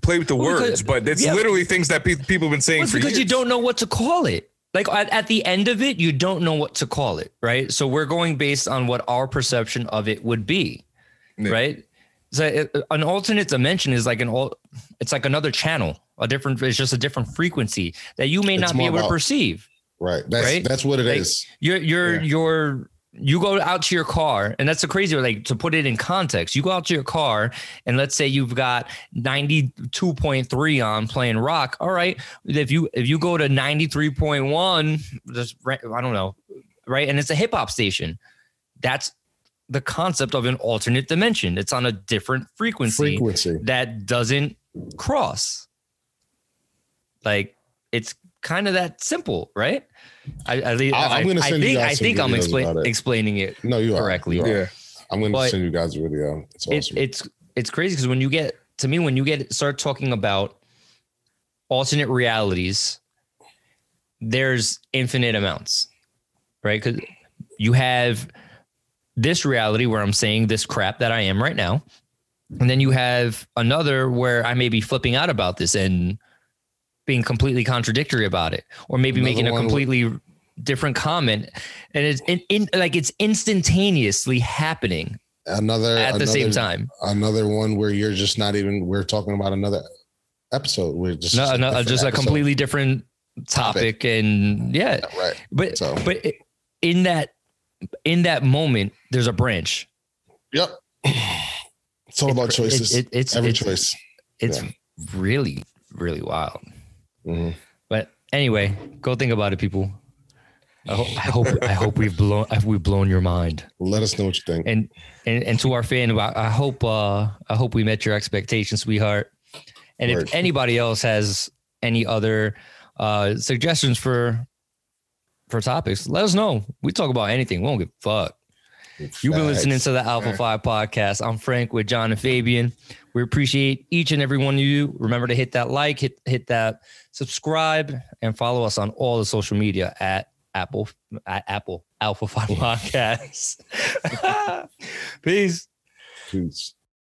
[SPEAKER 4] play with the
[SPEAKER 3] Well, because-
[SPEAKER 4] words but it's
[SPEAKER 3] yeah.
[SPEAKER 4] literally things that pe- people have been saying
[SPEAKER 3] Well, it's
[SPEAKER 4] for
[SPEAKER 3] because you don't know what to call it. Like at, at the end of it, you don't know what to call it, right? So we're going based on what our perception of it would be,
[SPEAKER 4] Yeah.
[SPEAKER 3] right? So it, uh, an alternate dimension is like an all. It's like another channel, a different. It's just a different frequency that you may
[SPEAKER 1] It's
[SPEAKER 3] not be
[SPEAKER 1] more
[SPEAKER 3] able to perceive.
[SPEAKER 1] Right. That's
[SPEAKER 3] right?
[SPEAKER 1] that's what it is.
[SPEAKER 3] Like, You're you're
[SPEAKER 4] Yeah.
[SPEAKER 3] you're you go out to your car, and that's the crazy. Like to put it in context, you go out to your car, and let's say you've got ninety two point three on playing rock. All right, if you if you go to ninety three point one, just I don't know, right, and it's a hip hop station. That's the concept of an alternate dimension. It's on a different frequency
[SPEAKER 1] Frequency.
[SPEAKER 3] that doesn't cross. Like it's kind of that simple, right? I, I, I,
[SPEAKER 1] I'm gonna
[SPEAKER 3] I
[SPEAKER 1] send you
[SPEAKER 3] think
[SPEAKER 1] guys
[SPEAKER 3] I think I'm
[SPEAKER 1] videos
[SPEAKER 3] explain,
[SPEAKER 1] about it.
[SPEAKER 3] explaining it.
[SPEAKER 1] No, you are
[SPEAKER 3] correctly.
[SPEAKER 1] You are.
[SPEAKER 4] yeah
[SPEAKER 1] I'm going to
[SPEAKER 3] But-
[SPEAKER 1] send you guys a video. It's
[SPEAKER 3] It, it's it's crazy because when you get to me when you get start talking about alternate realities, there's infinite amounts, right? Because you have this reality where I'm saying this crap that I am right now, and then you have another where I may be flipping out about this and being completely contradictory about it, or maybe
[SPEAKER 1] Another
[SPEAKER 3] making a
[SPEAKER 1] with-
[SPEAKER 3] completely different comment, and it's in, in like it's instantaneously happening
[SPEAKER 1] another
[SPEAKER 3] at the
[SPEAKER 1] another,
[SPEAKER 3] same time.
[SPEAKER 1] Another one where you're just not even. We're talking about another episode. We're just
[SPEAKER 3] No, no,
[SPEAKER 1] different
[SPEAKER 3] just a completely different topic, and yeah,
[SPEAKER 1] right.
[SPEAKER 3] but
[SPEAKER 1] So-
[SPEAKER 3] but in that in that moment, there's a branch.
[SPEAKER 1] Yep. It's all about
[SPEAKER 3] It-
[SPEAKER 1] choices.
[SPEAKER 3] it- it's
[SPEAKER 1] Every
[SPEAKER 3] it's,
[SPEAKER 1] choice.
[SPEAKER 3] It's
[SPEAKER 1] Yeah.
[SPEAKER 3] really really wild.
[SPEAKER 1] Mhm.
[SPEAKER 3] But anyway, go think about it, people. I hope I hope, I hope we've blown we've blown your mind.
[SPEAKER 1] Let us know what you think.
[SPEAKER 3] And and and to our fan, I, I hope uh I hope we met your expectations, sweetheart. And
[SPEAKER 1] Word.
[SPEAKER 3] if anybody else has any other uh suggestions for for topics, let us know. We talk about anything. We don't give a fuck. You've been listening to the Alpha 5 podcast. I'm Frank with John and Fabian. We appreciate each and every one of you. Remember to hit that like, hit hit that subscribe, and follow us on all the social media at Apple at Apple Alpha Five Podcasts. Peace.
[SPEAKER 1] Peace.